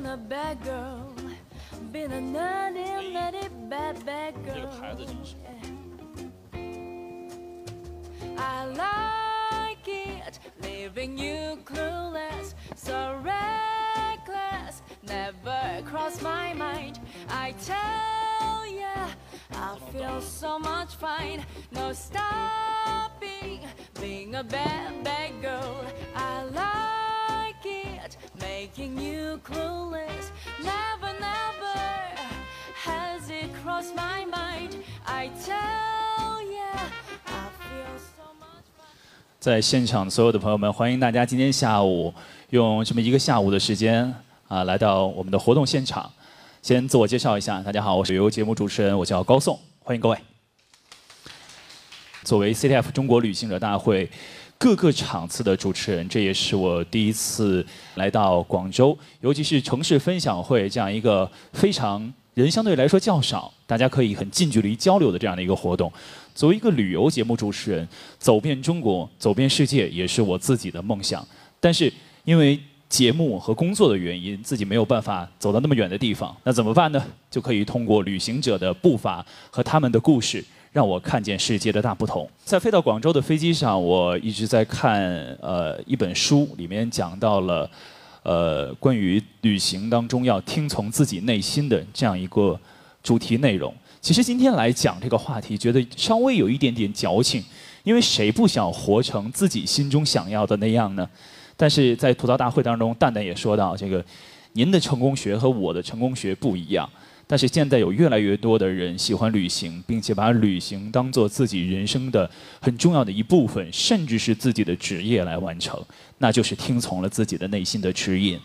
been a bad girl, been a naughty, naughty bad bad girl. I like it, leaving you clueless, so reckless, never crossed my mind. I tell ya, I feel so much fine, no stopping, being a bad bad girl. I like making you clueless. Never, never has it crossed my mind. I tell ya, I feel so much fine. 在现场所有的朋友们，欢迎大家今天下午用这么一个下午的时间啊，来到我们的活动现场。先自我介绍一下，大家好，我是旅游节目主持人，我叫高颂，欢迎各位。作为 CTF 中国旅行者大会各个场次的主持人，这也是我第一次来到广州，尤其是城市分享会这样一个非常人相对来说较少，大家可以很近距离交流的这样的一个活动。作为一个旅游节目主持人，走遍中国、走遍世界也是我自己的梦想。但是因为节目和工作的原因，自己没有办法走到那么远的地方，那怎么办呢？就可以通过旅行者的步伐和他们的故事，让我看见世界的大不同。在飞到广州的飞机上，我一直在看呃一本书，里面讲到了呃关于旅行当中要听从自己内心的这样一个主题内容。其实今天来讲这个话题，觉得稍微有一点点矫情，因为谁不想活成自己心中想要的那样呢？但是在吐槽大会当中，蛋蛋也说到，这个您的成功学和我的成功学不一样。但是现在有越来越多的人喜欢旅行，并且把旅行当做自己人生的很重要的一部分，甚至是自己的职业来完成，那就是听从了自己的内心的指引。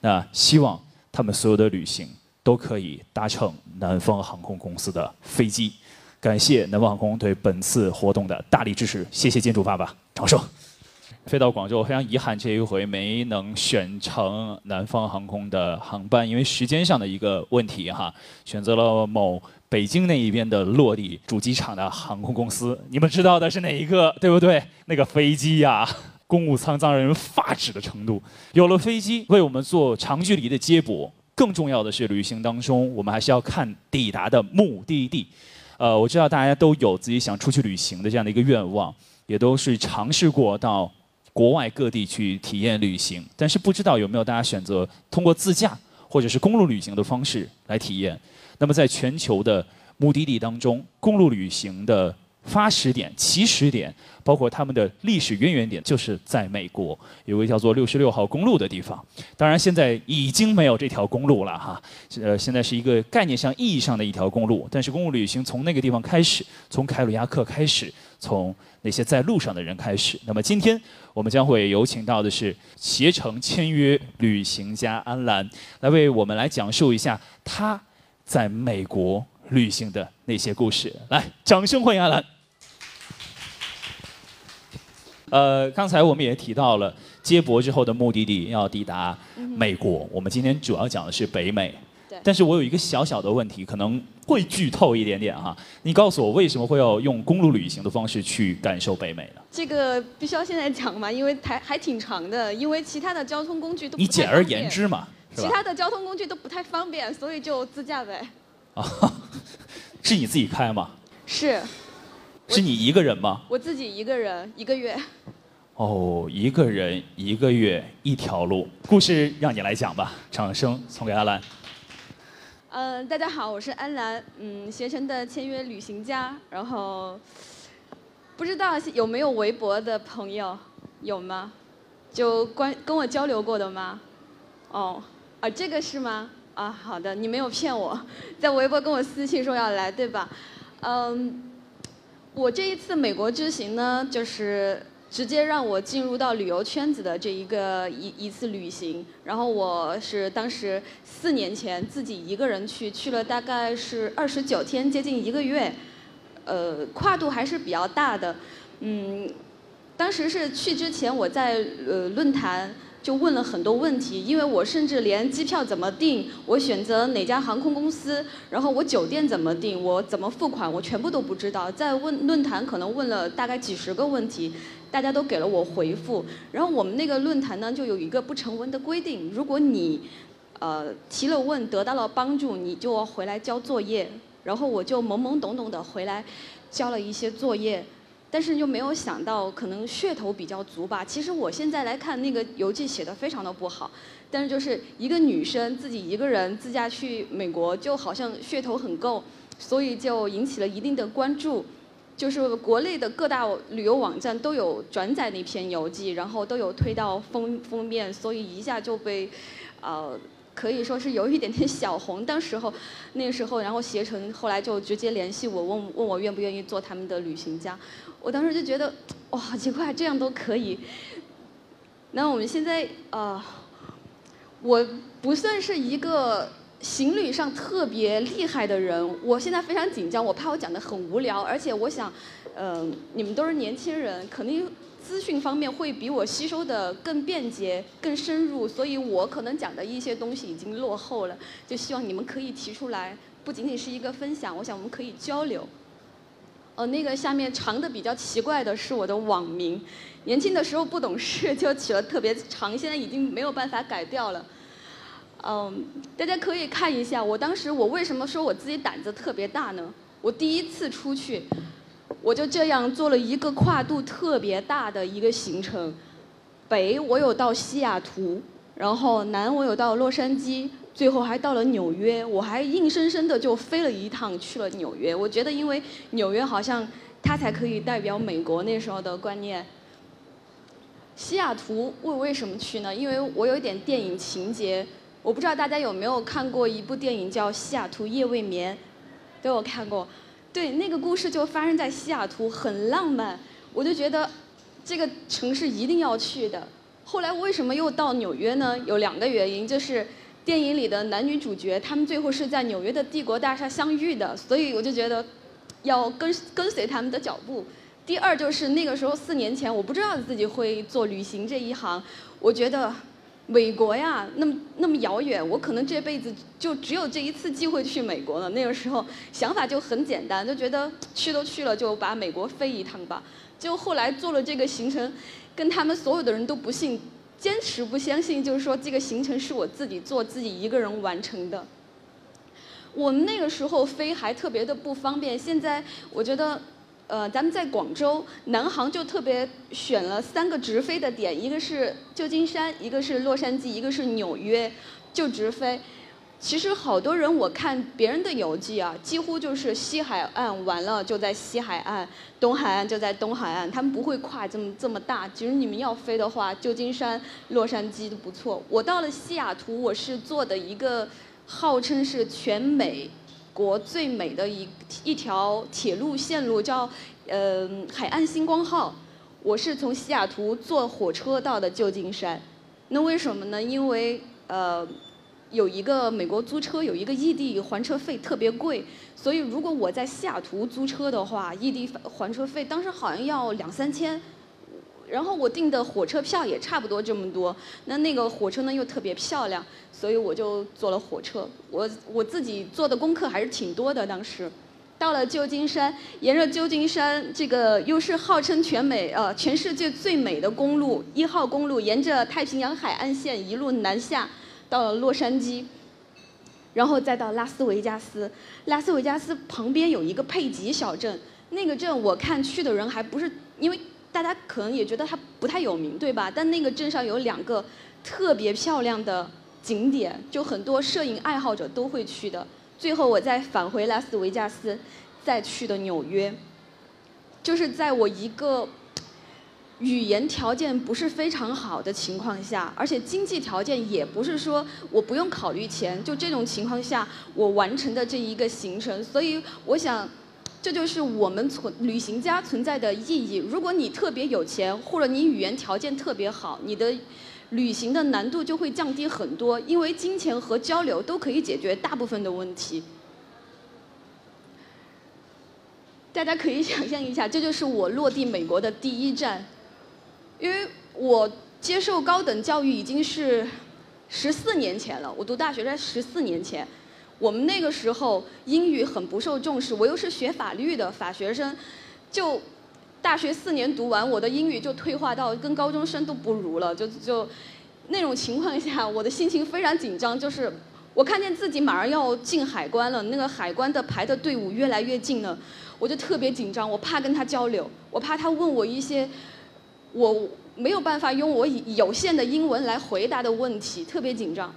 那希望他们所有的旅行都可以搭乘南方航空公司的飞机。感谢南方航空对本次活动的大力支持，谢谢金主爸爸，掌声。飞到广州，非常遗憾这一回没能选乘南方航空的航班，因为时间上的一个问题哈，选择了某北京那一边的落地主机场的航空公司。你们知道的是哪一个，对不对？那个飞机呀、公务舱让人发指的程度。有了飞机，为我们做长距离的接驳。更重要的是，旅行当中我们还是要看抵达的目的地。呃，我知道大家都有自己想出去旅行的这样的一个愿望，也都是尝试过到国外各地去体验旅行，但是不知道有没有大家选择通过自驾或者是公路旅行的方式来体验。那么在全球的目的地当中，公路旅行的发始点、起始点，包括他们的历史渊源点，就是在美国有一个叫做六十六号公路的地方。当然，现在已经没有这条公路了哈，呃，现在是一个概念上、意义上的一条公路。但是公路旅行从那个地方开始，从凯鲁亚克开始，从那些在路上的人开始。那么今天我们将会有请到的是携程签约旅行家安澜，来为我们来讲述一下他在美国旅行的那些故事。来，掌声欢迎安澜。呃，刚才我们也提到了接驳之后的目的地要抵达美国，我们今天主要讲的是北美。对但是我有一个小小的问题，可能会剧透一点点哈。你告诉我为什么会要用公路旅行的方式去感受北美呢？这个必须要现在讲嘛，因为还还挺长的，因为其他的交通工具都你简而言之嘛？其他的交通工具都不太方便，所以就自驾呗。啊，是你自己开吗？是是你一个人吗？我自己一个人一个月。哦，一个人一个月一条路，故事让你来讲吧，掌声送给阿兰。嗯、大家好，我是安澜，嗯，携程的签约旅行家。然后不知道有没有微博的朋友，有吗？就关跟我交流过的吗？哦，啊，这个是吗？啊，好的，你没有骗我，在微博跟我私信说要来，对吧？嗯，我这一次美国之行呢，就是直接让我进入到旅游圈子的这一个一一次旅行。然后我是当时四年前自己一个人去，去了大概是二十九天，接近一个月，呃，跨度还是比较大的。嗯，当时是去之前我在呃论坛。就问了很多问题，因为我甚至连机票怎么订，我选择哪家航空公司，然后我酒店怎么订，我怎么付款，我全部都不知道。在问论坛可能问了大概几十个问题，大家都给了我回复。然后我们那个论坛呢，就有一个不成文的规定，如果你呃，提了问得到了帮助，你就要回来交作业。然后我就懵懵懂懂的回来，交了一些作业，但是就没有想到可能噱头比较足吧。其实我现在来看那个游记写的非常的不好，但是就是一个女生自己一个人自驾去美国，就好像噱头很够，所以就引起了一定的关注。就是国内的各大旅游网站都有转载那篇游记，然后都有推到封封面，所以一下就被，呃。可以说是有一点点小红，当时候，那时候，然后携程后来就直接联系我，问问我愿不愿意做他们的旅行家。我当时就觉得，哇，好奇怪，这样都可以。那我们现在，呃，我不算是一个行旅上特别厉害的人，我现在非常紧张，我怕我讲的很无聊，而且我想，嗯，你们都是年轻人，肯定。资讯方面会比我吸收的更便捷、更深入，所以我可能讲的一些东西已经落后了。就希望你们可以提出来，不仅仅是一个分享，我想我们可以交流。呃，那个下面长的比较奇怪的是我的网名，年轻的时候不懂事就起了特别长，现在已经没有办法改掉了。嗯，大家可以看一下，我当时我为什么说我自己胆子特别大呢？我第一次出去。我就这样做了一个跨度特别大的一个行程，北我有到西雅图，然后南我有到洛杉矶，最后还到了纽约。我还硬生生的就飞了一趟去了纽约。我觉得，因为纽约好像它才可以代表美国那时候的观念。西雅图为为什么去呢？因为我有一点电影情节。我不知道大家有没有看过一部电影叫《西雅图夜未眠》，都有看过。对，那个故事就发生在西雅图，很浪漫。我就觉得这个城市一定要去的。后来为什么又到纽约呢？有两个原因，就是电影里的男女主角他们最后是在纽约的帝国大厦相遇的，所以我就觉得要跟 跟随他们的脚步。第二就是那个时候四年前，我不知道自己会做旅行这一行，我觉得。美国呀，那么那么遥远，我可能这辈子就只有这一次机会去美国了。那个时候想法就很简单，就觉得去都去了，就把美国飞一趟吧。就后来做了这个行程，跟他们所有的人都不信，坚持不相信，就是说这个行程是我自己做，自己一个人完成的。我们那个时候飞还特别的不方便，现在我觉得。呃，咱们在广州南航就特别选了三个直飞的点，一个是旧金山，一个是洛杉矶，一个是纽约，就直飞。其实好多人我看别人的游记啊，几乎就是西海岸完了就在西海岸，东海岸就在东海岸，他们不会跨这么这么大。其实你们要飞的话，旧金山、洛杉矶都不错。我到了西雅图，我是坐的一个号称是全美。国最美的一一条铁路线路叫呃海岸星光号，我是从西雅图坐火车到的旧金山，那为什么呢？因为呃有一个美国租车有一个异地还车费特别贵，所以如果我在西雅图租车的话，异地还车费当时好像要两三千。然后我订的火车票也差不多这么多，那那个火车呢又特别漂亮，所以我就坐了火车。我我自己做的功课还是挺多的。当时到了旧金山，沿着旧金山这个又是号称全美呃全世界最美的公路一号公路，沿着太平洋海岸线一路南下，到了洛杉矶，然后再到拉斯维加斯。拉斯维加斯旁边有一个佩吉小镇，那个镇我看去的人还不是因为。大家可能也觉得它不太有名，对吧？但那个镇上有两个特别漂亮的景点，就很多摄影爱好者都会去的。最后我再返回拉斯维加斯，再去的纽约，就是在我一个语言条件不是非常好的情况下，而且经济条件也不是说我不用考虑钱，就这种情况下，我完成的这一个行程。所以我想。这就是我们存旅行家存在的意义。如果你特别有钱，或者你语言条件特别好，你的旅行的难度就会降低很多，因为金钱和交流都可以解决大部分的问题。大家可以 想象一下，这就是我落地美国的第一站，因为我接受高等教育已经是十四年前了，我读大学在十四年前。我们那个时候英语很不受重视，我又是学法律的法学生，就大学四年读完，我的英语就退化到跟高中生都不如了，就就那种情况下，我的心情非常紧张，就是我看见自己马上要进海关了，那个海关的排的队伍越来越近了，我就特别紧张，我怕跟他交流，我怕他问我一些我没有办法用我有限的英文来回答的问题，特别紧张。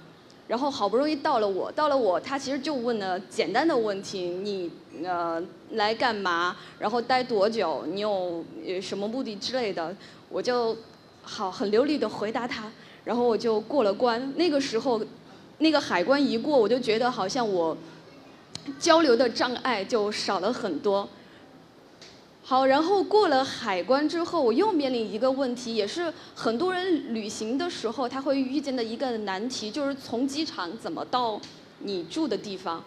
然后好不容易到了我，到了我，他其实就问了简单的问题，你呃来干嘛？然后待多久？你有什么目的之类的？我就好很流利的回答他。然后我就过了关。那个时候，那个海关一过，我就觉得好像我交流的障碍就少了很多。好，然后过了海关之后，我又面临一个问题，也是很多人旅行的时候他会遇见的一个难题，就是从机场怎么到你住的地方。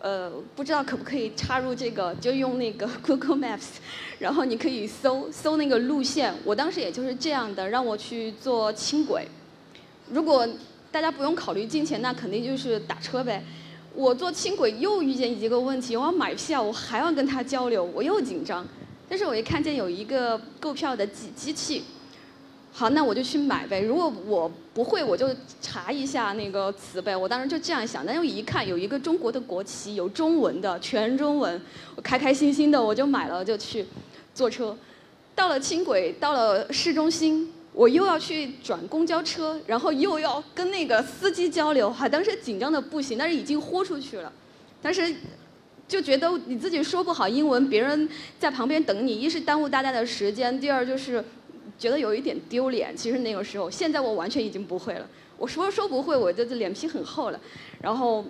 呃，不知道可不可以插入这个，就用那个 Google Maps，然后你可以搜搜那个路线。我当时也就是这样的，让我去坐轻轨。如果大家不用考虑金钱，那肯定就是打车呗。我坐轻轨又遇见一个问题，我要买票，我还要跟他交流，我又紧张。但是我一看见有一个购票的机机器。好，那我就去买呗。如果我不会，我就查一下那个词呗。我当时就这样想，但又一看有一个中国的国旗，有中文的，全中文，我开开心心的我就买了，就去坐车。到了轻轨，到了市中心，我又要去转公交车，然后又要跟那个司机交流，哈，当时紧张的不行，但是已经豁出去了。但是就觉得你自己说不好英文，别人在旁边等你，一是耽误大家的时间，第二就是。觉得有一点丢脸，其实那个时候，现在我完全已经不会了。我说说不会，我就是脸皮很厚了。然后，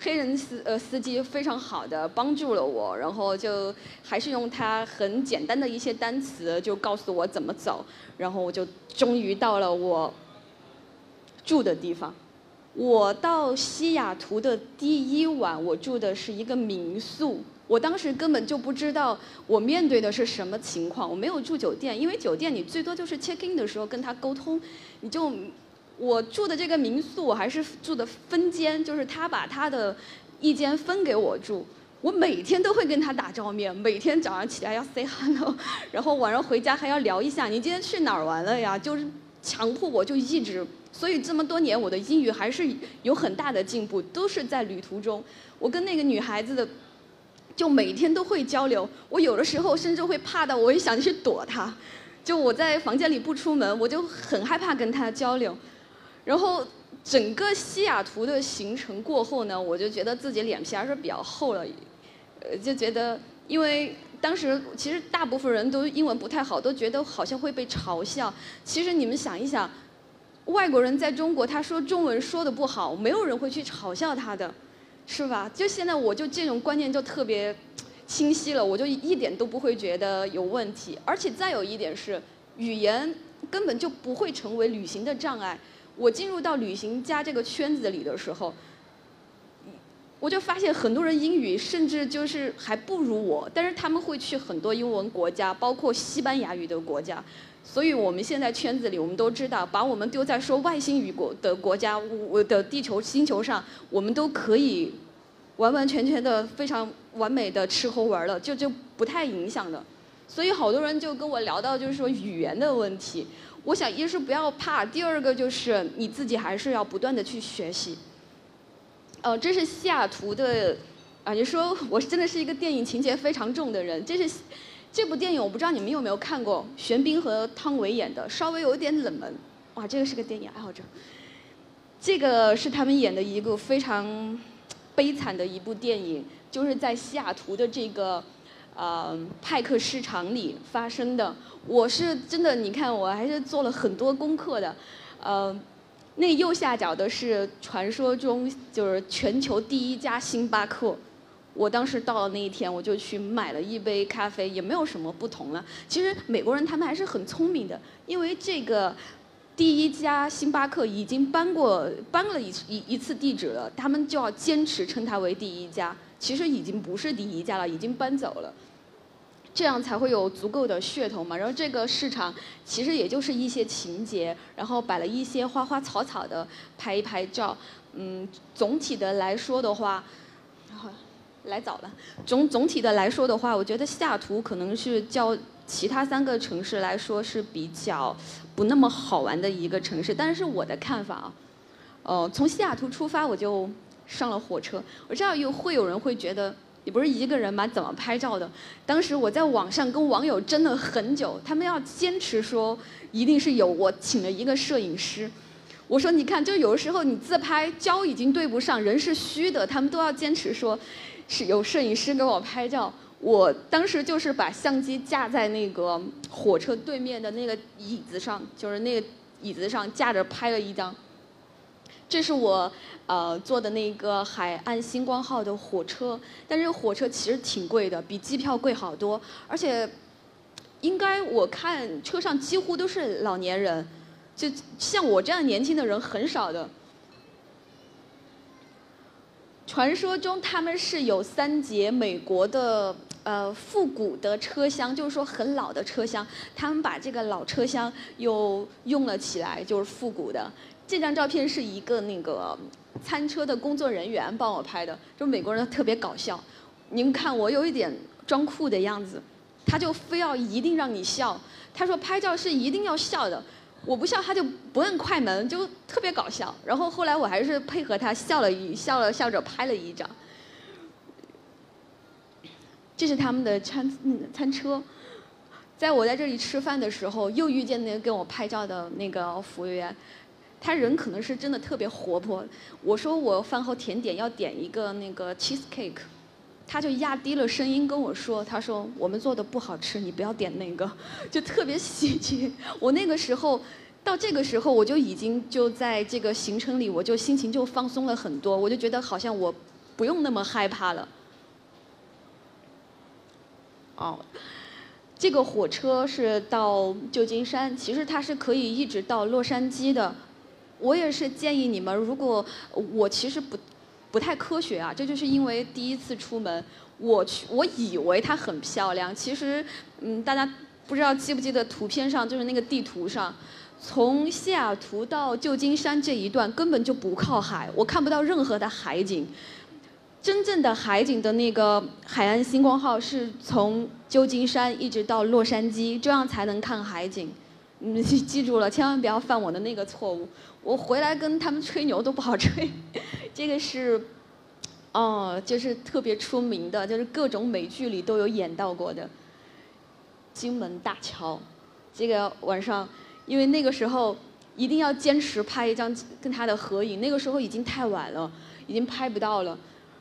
黑人司呃司机非常好的帮助了我，然后就还是用他很简单的一些单词就告诉我怎么走，然后我就终于到了我住的地方。我到西雅图的第一晚，我住的是一个民宿。我当时根本就不知道我面对的是什么情况，我没有住酒店，因为酒店你最多就是 check in 的时候跟他沟通，你就我住的这个民宿我还是住的分间，就是他把他的一间分给我住，我每天都会跟他打照面，每天早上起来要 say hello，然后晚上回家还要聊一下你今天去哪儿玩了呀，就是强迫我就一直，所以这么多年我的英语还是有很大的进步，都是在旅途中，我跟那个女孩子的。就每天都会交流，我有的时候甚至会怕到，我也想去躲她。就我在房间里不出门，我就很害怕跟她交流。然后整个西雅图的行程过后呢，我就觉得自己脸皮还是比较厚了。呃，就觉得，因为当时其实大部分人都英文不太好，都觉得好像会被嘲笑。其实你们想一想，外国人在中国，他说中文说的不好，没有人会去嘲笑他的。是吧？就现在我就这种观念就特别清晰了，我就一点都不会觉得有问题。而且再有一点是，语言根本就不会成为旅行的障碍。我进入到旅行家这个圈子里的时候，我就发现很多人英语甚至就是还不如我，但是他们会去很多英文国家，包括西班牙语的国家。所以我们现在圈子里，我们都知道，把我们丢在说外星语国的国家，我的地球星球上，我们都可以完完全全的非常完美的吃喝玩乐，就就不太影响的。所以好多人就跟我聊到，就是说语言的问题。我想，一是不要怕，第二个就是你自己还是要不断的去学习。呃，这是西雅图的，啊，你说我真的是一个电影情节非常重的人，这是。这部电影我不知道你们有没有看过，玄彬和汤唯演的，稍微有一点冷门。哇，这个是个电影爱好者。这个是他们演的一个非常悲惨的一部电影，就是在西雅图的这个呃派克市场里发生的。我是真的，你看我还是做了很多功课的。呃，那右下角的是传说中就是全球第一家星巴克。我当时到了那一天，我就去买了一杯咖啡，也没有什么不同了。其实美国人他们还是很聪明的，因为这个第一家星巴克已经搬过搬了一一一次地址了，他们就要坚持称它为第一家。其实已经不是第一家了，已经搬走了，这样才会有足够的噱头嘛。然后这个市场其实也就是一些情节，然后摆了一些花花草草的拍一拍照。嗯，总体的来说的话，然后。来早了。总总体的来说的话，我觉得西雅图可能是较其他三个城市来说是比较不那么好玩的一个城市。但是我的看法啊，呃，从西雅图出发我就上了火车。我知道有会有人会觉得你不是一个人吗？怎么拍照的？当时我在网上跟网友争了很久，他们要坚持说一定是有我请了一个摄影师。我说你看，就有时候你自拍焦已经对不上，人是虚的，他们都要坚持说是有摄影师给我拍照。我当时就是把相机架在那个火车对面的那个椅子上，就是那个椅子上架着拍了一张。这是我呃坐的那个海岸星光号的火车，但是火车其实挺贵的，比机票贵好多，而且应该我看车上几乎都是老年人，就像我这样年轻的人很少的。传说中他们是有三节美国的呃复古的车厢，就是说很老的车厢，他们把这个老车厢又用了起来，就是复古的。这张照片是一个那个餐车的工作人员帮我拍的，就美国人特别搞笑。您看我有一点装酷的样子，他就非要一定让你笑。他说拍照是一定要笑的。我不笑，他就不摁快门，就特别搞笑。然后后来我还是配合他笑了一笑了笑着拍了一张。这是他们的餐餐车，在我在这里吃饭的时候，又遇见那个跟我拍照的那个服务员，他人可能是真的特别活泼。我说我饭后甜点要点一个那个 cheese cake，他就压低了声音跟我说：“他说我们做的不好吃，你不要点那个。”就特别喜剧。我那个时候到这个时候，我就已经就在这个行程里，我就心情就放松了很多，我就觉得好像我不用那么害怕了。哦，这个火车是到旧金山，其实它是可以一直到洛杉矶的。我也是建议你们，如果我其实不不太科学啊，这就是因为第一次出门，我去我以为它很漂亮，其实嗯，大家不知道记不记得图片上就是那个地图上，从西雅图到旧金山这一段根本就不靠海，我看不到任何的海景。真正的海景的那个海岸星光号是从旧金山一直到洛杉矶，这样才能看海景。你记住了，千万不要犯我的那个错误。我回来跟他们吹牛都不好吹。这个是，哦，就是特别出名的，就是各种美剧里都有演到过的金门大桥。这个晚上，因为那个时候一定要坚持拍一张跟他的合影，那个时候已经太晚了，已经拍不到了。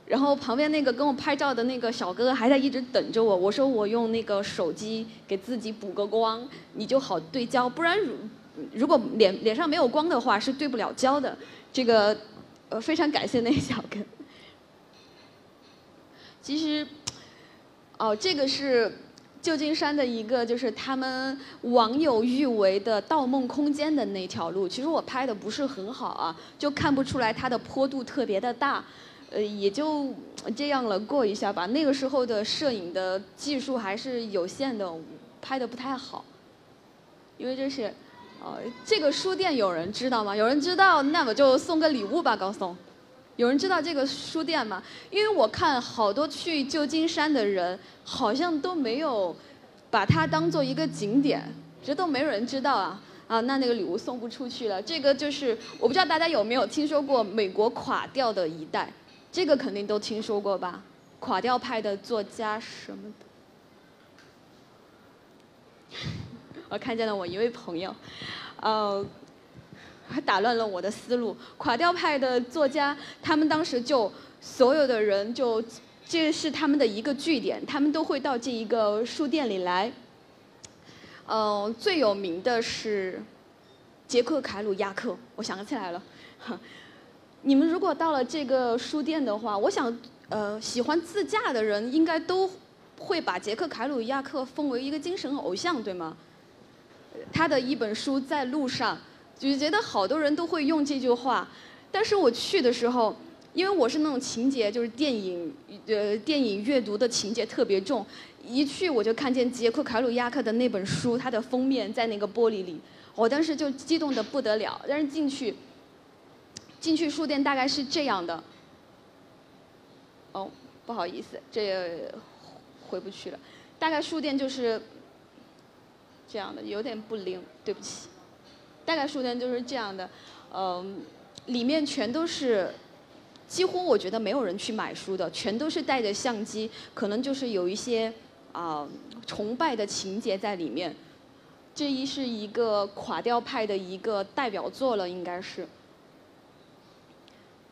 然后旁边那个跟我拍照的那个小哥哥还在一直等着我。我说我用那个手机给自己补个光，你就好对焦，不然如如果脸脸上没有光的话是对不了焦的。这个呃非常感谢那小哥。其实，哦，这个是旧金山的一个就是他们网友誉为的盗梦空间的那条路。其实我拍的不是很好啊，就看不出来它的坡度特别的大。呃，也就这样了，过一下吧。那个时候的摄影的技术还是有限的，拍的不太好。因为这是，呃，这个书店有人知道吗？有人知道，那我就送个礼物吧，高松。有人知道这个书店吗？因为我看好多去旧金山的人，好像都没有把它当做一个景点，这都没有人知道啊。啊，那那个礼物送不出去了。这个就是，我不知道大家有没有听说过美国垮掉的一代。这个肯定都听说过吧？垮掉派的作家什么的，我看见了我一位朋友，呃，还打乱了我的思路。垮掉派的作家，他们当时就所有的人就这是他们的一个据点，他们都会到这一个书店里来。嗯，最有名的是杰克凯鲁亚克，我想起来了。你们如果到了这个书店的话，我想，呃，喜欢自驾的人应该都会把杰克凯鲁亚克封为一个精神偶像，对吗？他的一本书在路上，就觉得好多人都会用这句话。但是我去的时候，因为我是那种情节，就是电影，呃，电影阅读的情节特别重，一去我就看见杰克凯鲁亚克的那本书，它的封面在那个玻璃里，我当时就激动的不得了。但是进去。进去书店大概是这样的，哦，不好意思，这回不去了。大概书店就是这样的，有点不灵，对不起。大概书店就是这样的，嗯，里面全都是，几乎我觉得没有人去买书的，全都是带着相机，可能就是有一些啊崇拜的情节在里面。这一是一个垮掉派的一个代表作了，应该是。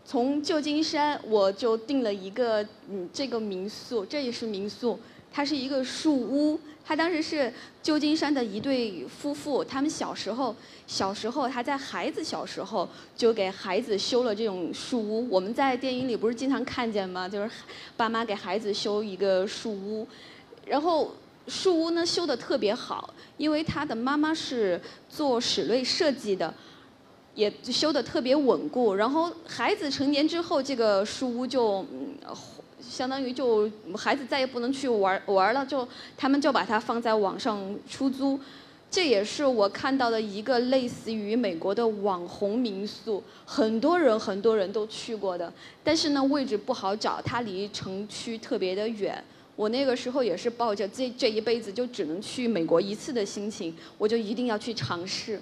从旧金山我就订了一个嗯这个民宿，这也是民宿，它是一个树屋。它当时是旧金山的一对夫妇，他们小时候小时候他在孩子小时候就给孩子修了这种树屋。我们在电影里不是经常看见吗？就是爸妈给孩子修一个树屋，然后树屋呢修的特别好，因为他的妈妈是做室内设计的。也修的特别稳固，然后孩子成年之后，这个树屋就相当于就孩子再也不能去玩玩了，就他们就把它放在网上出租，这也是我看到的一个类似于美国的网红民宿，很多人很多人都去过的，但是呢位置不好找，它离城区特别的远。我那个时候也是抱着这这一辈子就只能去美国一次的心情，我就一定要去尝试。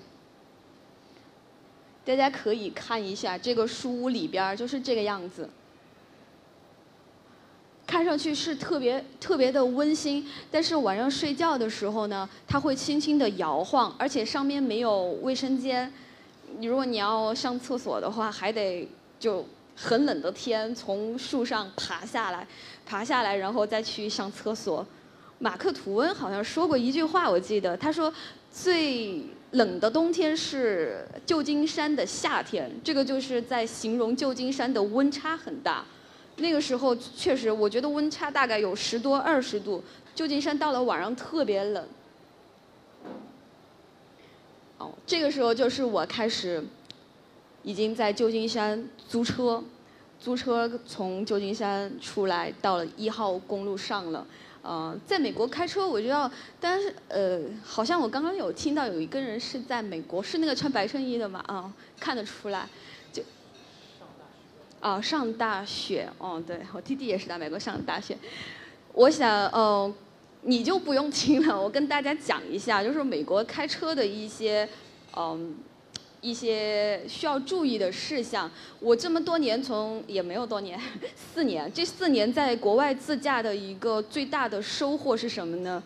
大家可以看一下这个书屋里边就是这个样子，看上去是特别特别的温馨，但是晚上睡觉的时候呢，它会轻轻的摇晃，而且上面没有卫生间，你如果你要上厕所的话，还得就很冷的天从树上爬下来，爬下来然后再去上厕所。马克吐温好像说过一句话，我记得他说最。冷的冬天是旧金山的夏天，这个就是在形容旧金山的温差很大。那个时候确实，我觉得温差大概有十多二十度，旧金山到了晚上特别冷。哦，这个时候就是我开始已经在旧金山租车，租车从旧金山出来到了一号公路上了。呃，在美国开车，我就要，但是呃，好像我刚刚有听到有一个人是在美国，是那个穿白衬衣的嘛？啊，看得出来，就，啊，上大学，哦，对我弟弟也是在美国上大学。我想，呃，你就不用听了，我跟大家讲一下，就是美国开车的一些，嗯。一些需要注意的事项。我这么多年从也没有多年，四年。这四年在国外自驾的一个最大的收获是什么呢？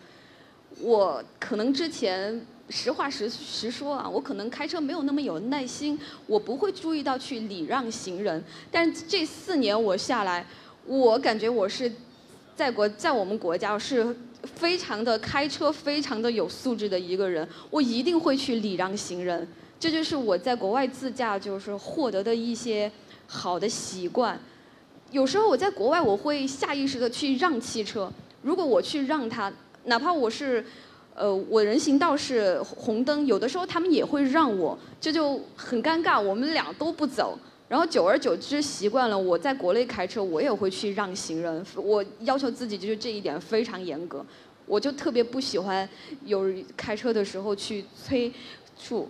我可能之前实话实实说啊，我可能开车没有那么有耐心，我不会注意到去礼让行人。但这四年我下来，我感觉我是在国在我们国家是非常的开车非常的有素质的一个人，我一定会去礼让行人。这就是我在国外自驾就是获得的一些好的习惯。有时候我在国外，我会下意识的去让汽车。如果我去让他，哪怕我是，呃，我人行道是红灯，有的时候他们也会让我，这就很尴尬。我们俩都不走，然后久而久之习惯了。我在国内开车，我也会去让行人。我要求自己就是这一点非常严格。我就特别不喜欢有开车的时候去催促。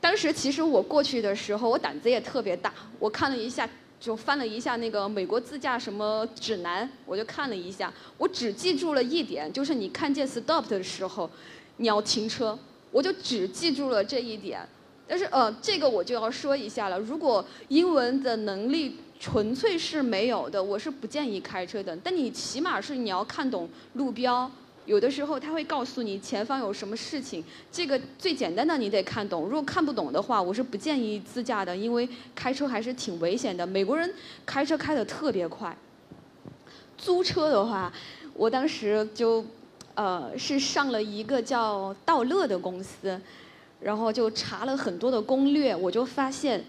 当时其实我过去的时候，我胆子也特别大。我看了一下，就翻了一下那个美国自驾什么指南，我就看了一下。我只记住了一点，就是你看见 stop 的时候，你要停车。我就只记住了这一点。但是呃，这个我就要说一下了。如果英文的能力纯粹是没有的，我是不建议开车的。但你起码是你要看懂路标。有的时候他会告诉你前方有什么事情，这个最简单的你得看懂。如果看不懂的话，我是不建议自驾的，因为开车还是挺危险的。美国人开车开得特别快。租车的话，我当时就呃是上了一个叫道乐的公司，然后就查了很多的攻略，我就发现。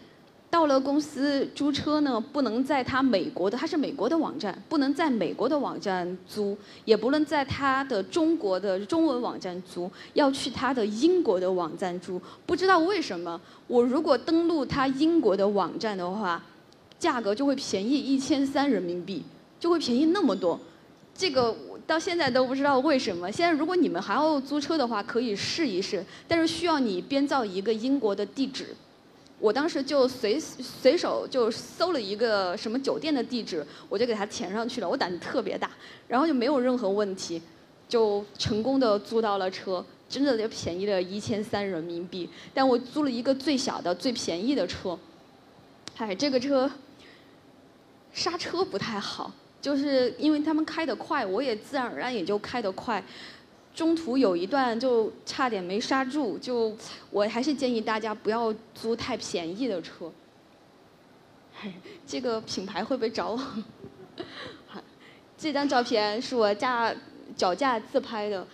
到了公司租车呢，不能在他美国的，他是美国的网站，不能在美国的网站租，也不能在他的中国的中文网站租，要去他的英国的网站租。不知道为什么，我如果登录他英国的网站的话，价格就会便宜一千三人民币，就会便宜那么多。这个到现在都不知道为什么。现在如果你们还要租车的话，可以试一试，但是需要你编造一个英国的地址。我当时就随随手就搜了一个什么酒店的地址，我就给他填上去了。我胆子特别大，然后就没有任何问题，就成功的租到了车。真的就便宜了一千三人民币。但我租了一个最小的、最便宜的车。哎，这个车刹车不太好，就是因为他们开得快，我也自然而然也就开得快。中途有一段就差点没刹住，就我还是建议大家不要租太便宜的车。这个品牌会不会找我？这张照片是我架脚架自拍的。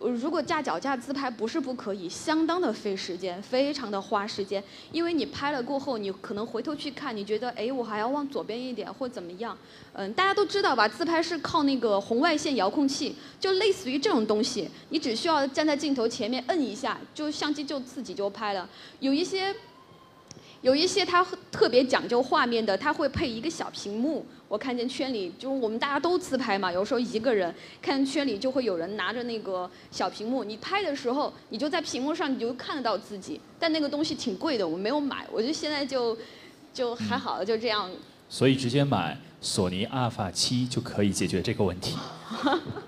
如果架脚架自拍不是不可以，相当的费时间，非常的花时间。因为你拍了过后，你可能回头去看，你觉得哎，我还要往左边一点或怎么样？嗯，大家都知道吧？自拍是靠那个红外线遥控器，就类似于这种东西，你只需要站在镜头前面摁一下，就相机就自己就拍了。有一些。有一些它特别讲究画面的，它会配一个小屏幕。我看见圈里，就是我们大家都自拍嘛，有时候一个人看圈里就会有人拿着那个小屏幕，你拍的时候，你就在屏幕上你就看得到自己。但那个东西挺贵的，我没有买，我就现在就就还好，就这样。所以直接买索尼阿尔法七就可以解决这个问题，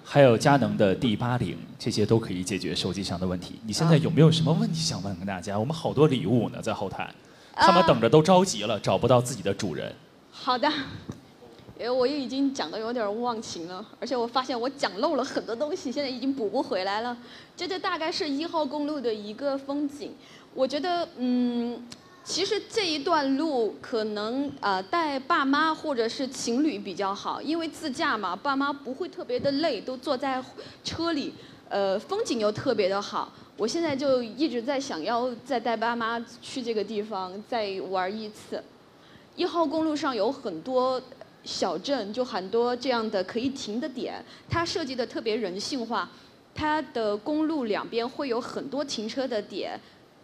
还有佳能的 D 八零，这些都可以解决手机上的问题。你现在有没有什么问题想问跟大家？我们好多礼物呢，在后台。他们等着都着急了，找不到自己的主人。好的，因为我也已经讲的有点忘情了，而且我发现我讲漏了很多东西，现在已经补不回来了。这这大概是一号公路的一个风景。我觉得，嗯，其实这一段路可能呃带爸妈或者是情侣比较好，因为自驾嘛，爸妈不会特别的累，都坐在车里，呃，风景又特别的好。我现在就一直在想要再带爸妈去这个地方再玩一次。一号公路上有很多小镇，就很多这样的可以停的点，它设计的特别人性化。它的公路两边会有很多停车的点。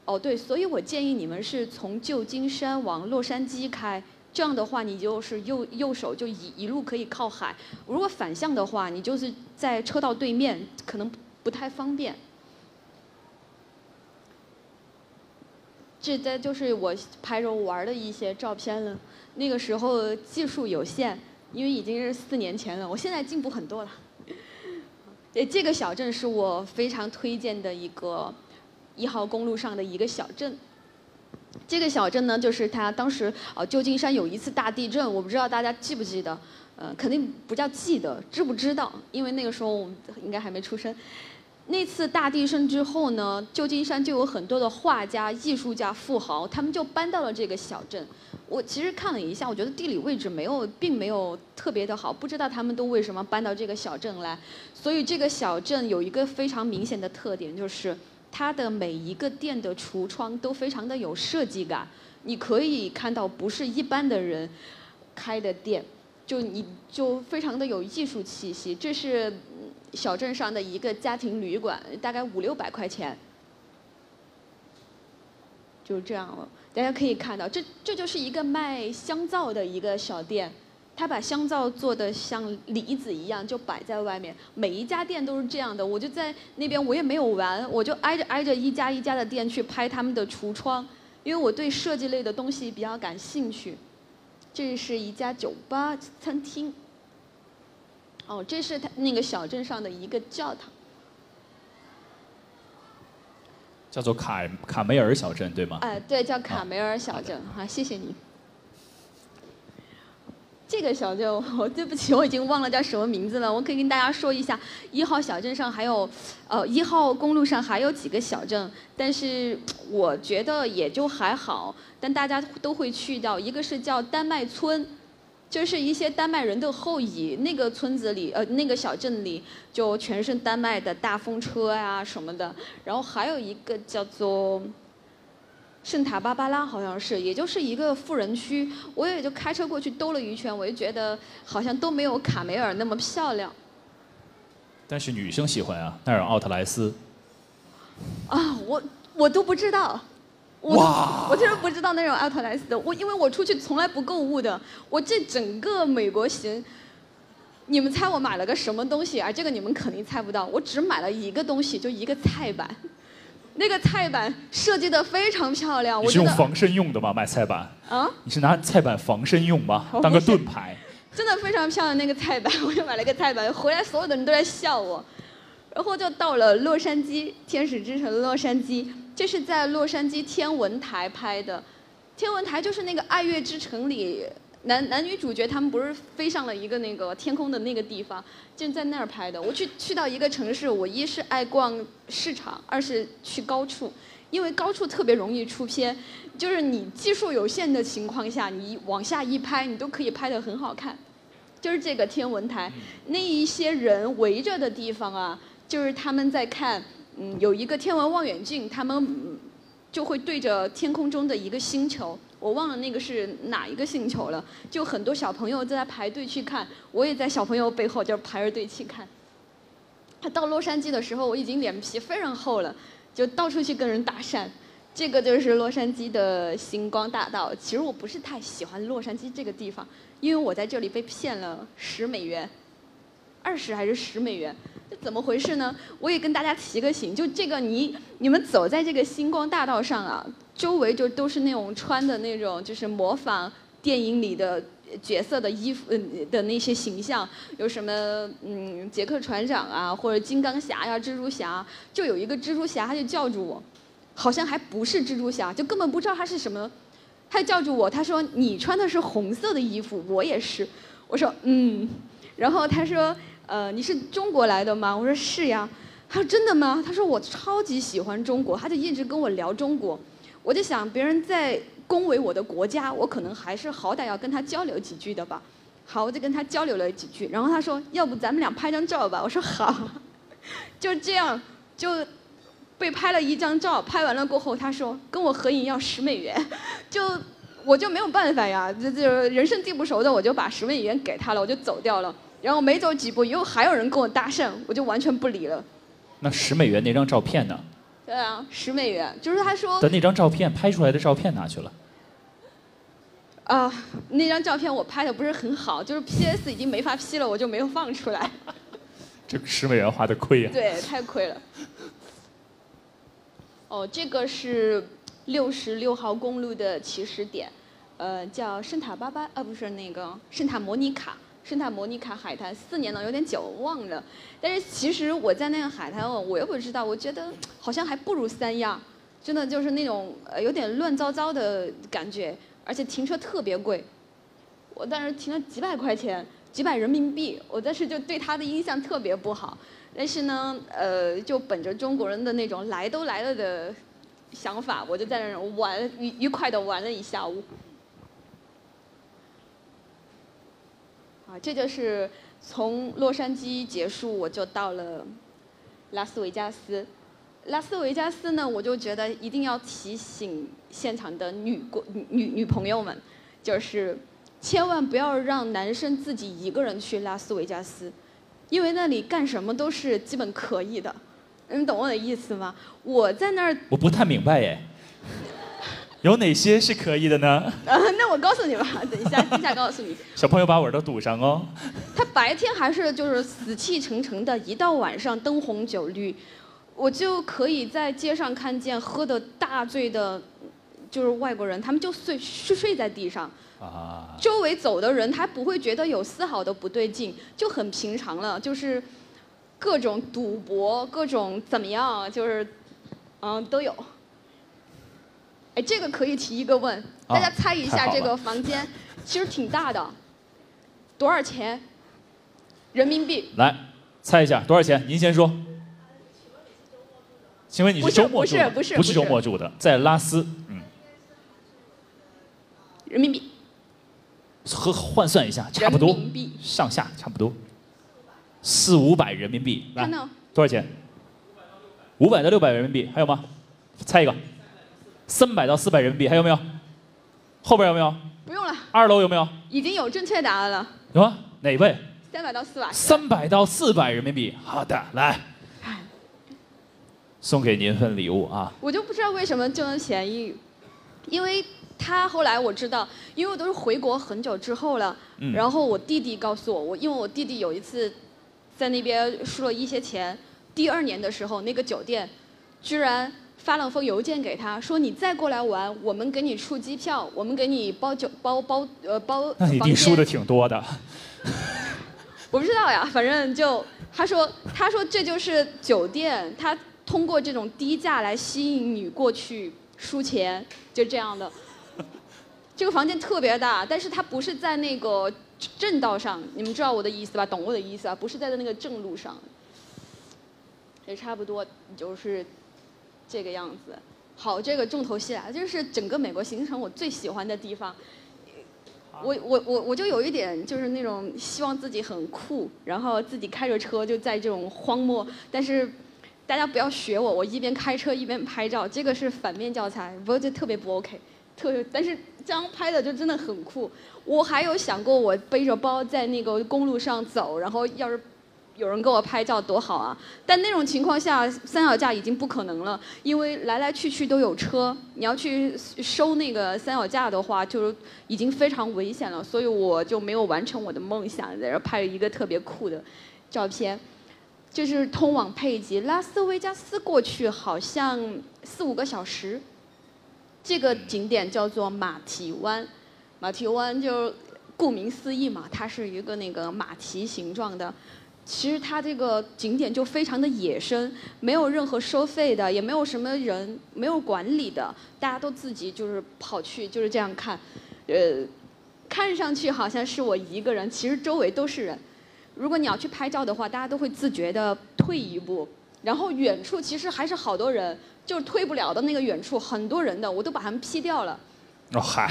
哦对，所以我建议你们是从旧金山往洛杉矶开，这样的话你就是右右手就一一路可以靠海。如果反向的话，你就是在车道对面，可能不太方便。这这就是我拍着玩的一些照片了。那个时候技术有限，因为已经是四年前了。我现在进步很多了。诶，这个小镇是我非常推荐的一个一号公路上的一个小镇。这个小镇呢，就是它当时呃旧金山有一次大地震，我不知道大家记不记得，呃，肯定不叫记得，知不知道？因为那个时候我们应该还没出生。那次大地震之后呢，旧金山就有很多的画家、艺术家、富豪，他们就搬到了这个小镇。我其实看了一下，我觉得地理位置没有，并没有特别的好，不知道他们都为什么搬到这个小镇来。所以这个小镇有一个非常明显的特点，就是它的每一个店的橱窗都非常的有设计感。你可以看到，不是一般的人开的店，就你就非常的有艺术气息。这是。小镇上的一个家庭旅馆，大概五六百块钱，就这样了。大家可以看到，这这就是一个卖香皂的一个小店，他把香皂做的像梨子一样，就摆在外面。每一家店都是这样的。我就在那边，我也没有玩，我就挨着挨着一家一家的店去拍他们的橱窗，因为我对设计类的东西比较感兴趣。这是一家酒吧餐厅。哦，这是他那个小镇上的一个教堂，叫做卡卡梅尔小镇，对吗？哎，对，叫卡梅尔小镇。好，谢谢你。这个小镇，我对不起，我已经忘了叫什么名字了。我可以跟大家说一下，一号小镇上还有，呃，一号公路上还有几个小镇，但是我觉得也就还好，但大家都会去到。一个是叫丹麦村。就是一些丹麦人的后裔，那个村子里，呃，那个小镇里就全是丹麦的大风车呀什么的。然后还有一个叫做圣塔芭芭拉，好像是，也就是一个富人区。我也就开车过去兜了一圈，我就觉得好像都没有卡梅尔那么漂亮。但是女生喜欢啊，那有奥特莱斯。啊，我我都不知道。哇！我就是不知道那种奥特莱斯的，我因为我出去从来不购物的，我这整个美国行，你们猜我买了个什么东西？啊这个你们肯定猜不到，我只买了一个东西，就一个菜板，那个菜板设计的非常漂亮。你是用防身用的吗？买菜板？啊？你是拿菜板防身用吗？当个盾牌？真的非常漂亮那个菜板，我就买了个菜板，回来所有的人都在笑我。然后就到了洛杉矶，天使之城洛杉矶，这是在洛杉矶天文台拍的。天文台就是那个《爱乐之城》里男男女主角他们不是飞上了一个那个天空的那个地方，就是在那儿拍的。我去去到一个城市，我一是爱逛市场，二是去高处，因为高处特别容易出片，就是你技术有限的情况下，你往下一拍，你都可以拍得很好看。就是这个天文台，那一些人围着的地方啊，就是他们在看，嗯，有一个天文望远镜，他们嗯就会对着天空中的一个星球，我忘了那个是哪一个星球了，就很多小朋友在排队去看，我也在小朋友背后就排着队去看。他到洛杉矶的时候，我已经脸皮非常厚了，就到处去跟人搭讪。这个就是洛杉矶的星光大道。其实我不是太喜欢洛杉矶这个地方，因为我在这里被骗了十美元，二十还是十美元，这怎么回事呢？我也跟大家提个醒，就这个你你们走在这个星光大道上啊，周围就都是那种穿的那种就是模仿电影里的角色的衣服嗯的那些形象，有什么嗯杰克船长啊，或者金刚侠呀、蜘蛛侠，就有一个蜘蛛侠他就叫住我。好像还不是蜘蛛侠，就根本不知道他是什么。他就叫住我，他说：“你穿的是红色的衣服，我也是。”我说：“嗯。”然后他说：“呃，你是中国来的吗？”我说：“是呀。”他说：“真的吗？”他说：“我超级喜欢中国。”他就一直跟我聊中国。我就想，别人在恭维我的国家，我可能还是好歹要跟他交流几句的吧。好，我就跟他交流了几句。然后他说：“要不咱们俩拍张照吧？”我说：“好。”就这样，就。被拍了一张照，拍完了过后，他说跟我合影要十美元，就我就没有办法呀，这这人生地不熟的，我就把十美元给他了，我就走掉了。然后没走几步，又还有人跟我搭讪，我就完全不理了。那十美元那张照片呢？对啊，十美元，就是他说的那张照片拍出来的照片哪去了？啊，那张照片我拍的不是很好，就是 PS 已经没法 P 了，我就没有放出来。这十美元花的亏呀！对，太亏了。哦，这个是六十六号公路的起始点，呃，叫圣塔巴巴，呃，不是那个圣塔莫尼卡，圣塔莫尼卡海滩，四年了，有点久忘了。但是其实我在那个海滩，我又不知道，我觉得好像还不如三亚，真的就是那种呃有点乱糟糟的感觉，而且停车特别贵，我当时停了几百块钱，几百人民币，我当时就对他的印象特别不好。但是呢，呃，就本着中国人的那种来都来了的想法，我就在那玩愉愉快的玩了一下午。啊，这就是从洛杉矶结束，我就到了拉斯维加斯。拉斯维加斯呢，我就觉得一定要提醒现场的女过女女朋友们，就是千万不要让男生自己一个人去拉斯维加斯。因为那里干什么都是基本可以的，你懂我的意思吗？我在那儿，我不太明白耶，有哪些是可以的呢？啊，那我告诉你吧，等一下，等一下告诉你。小朋友把耳朵堵上哦。他白天还是就是死气沉沉的，一到晚上灯红酒绿，我就可以在街上看见喝的大醉的，就是外国人，他们就睡睡睡在地上。啊！周围走的人，他不会觉得有丝毫的不对劲，就很平常了。就是各种赌博，各种怎么样，就是嗯都有。哎，这个可以提一个问，大家猜一下这个房间其实挺大的，多少钱？人民币？来猜一下多少钱？您先说。请问你是周末住？不是不是不是周末住的，在拉斯，嗯。人民币。和换算一下，差不多，上下差不多，四五百人民币，来，多少钱？五百到六百人民币，还有吗？猜一个，三百到四百人民币，还有没有？后边有没有？不用了。二楼有没有？已经有正确答案了。有啊？哪位？三百到四百。三百到四百人民币，好的，来，送给您份礼物啊。我就不知道为什么就能便宜，因为。他后来我知道，因为我都是回国很久之后了，然后我弟弟告诉我，我因为我弟弟有一次在那边输了一些钱，第二年的时候那个酒店居然发了封邮件给他说你再过来玩，我们给你出机票，我们给你包酒包包呃包。那你弟输的挺多的。我不知道呀，反正就他说他说这就是酒店，他通过这种低价来吸引你过去输钱，就这样的。这个房间特别大，但是它不是在那个正道上，你们知道我的意思吧？懂我的意思吧？不是在那个正路上，也差不多就是这个样子。好，这个重头戏来了，就是整个美国行程我最喜欢的地方。我我我我就有一点就是那种希望自己很酷，然后自己开着车就在这种荒漠，但是大家不要学我，我一边开车一边拍照，这个是反面教材，不就特别不 OK，特别但是这样拍的就真的很酷。我还有想过我背着包在那个公路上走，然后要是。有人给我拍照多好啊！但那种情况下，三脚架已经不可能了，因为来来去去都有车，你要去收那个三脚架的话，就已经非常危险了。所以我就没有完成我的梦想，在这拍了一个特别酷的照片，就是通往佩吉拉斯维加斯过去好像四五个小时。这个景点叫做马蹄湾，马蹄湾就顾名思义嘛，它是一个那个马蹄形状的。其实它这个景点就非常的野生，没有任何收费的，也没有什么人，没有管理的，大家都自己就是跑去就是这样看，呃，看上去好像是我一个人，其实周围都是人。如果你要去拍照的话，大家都会自觉的退一步，然后远处其实还是好多人，就是退不了的那个远处很多人的，我都把他们 P 掉了。哦嗨。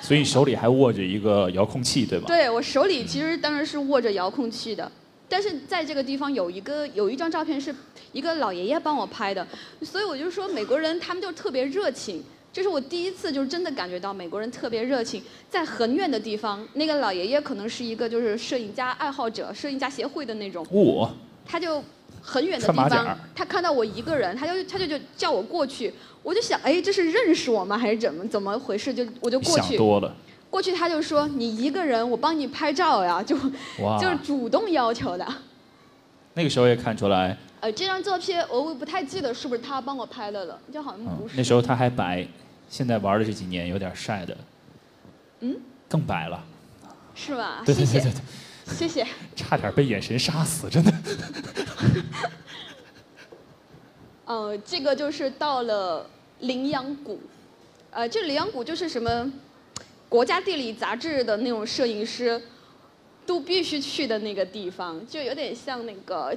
所以手里还握着一个遥控器，对吧？对我手里其实当然是握着遥控器的，但是在这个地方有一个有一张照片是一个老爷爷帮我拍的，所以我就说美国人他们就特别热情，这是我第一次就是真的感觉到美国人特别热情，在很远的地方，那个老爷爷可能是一个就是摄影家爱好者，摄影家协会的那种，我，他就很远的地方，他看到我一个人，他就他就就叫我过去。我就想，哎，这是认识我吗？还是怎么怎么回事？就我就过去，想多了。过去他就说：“你一个人，我帮你拍照呀。”就就是主动要求的。那个时候也看出来。呃，这张照片我不太记得是不是他帮我拍的了，就好像不是。那时候他还白，现在玩的这几年有点晒的。嗯。更白了。是吧？对对对对对。谢谢。差点被眼神杀死，真的。呃，这个就是到了羚羊谷，呃，这羚羊谷就是什么，国家地理杂志的那种摄影师都必须去的那个地方，就有点像那个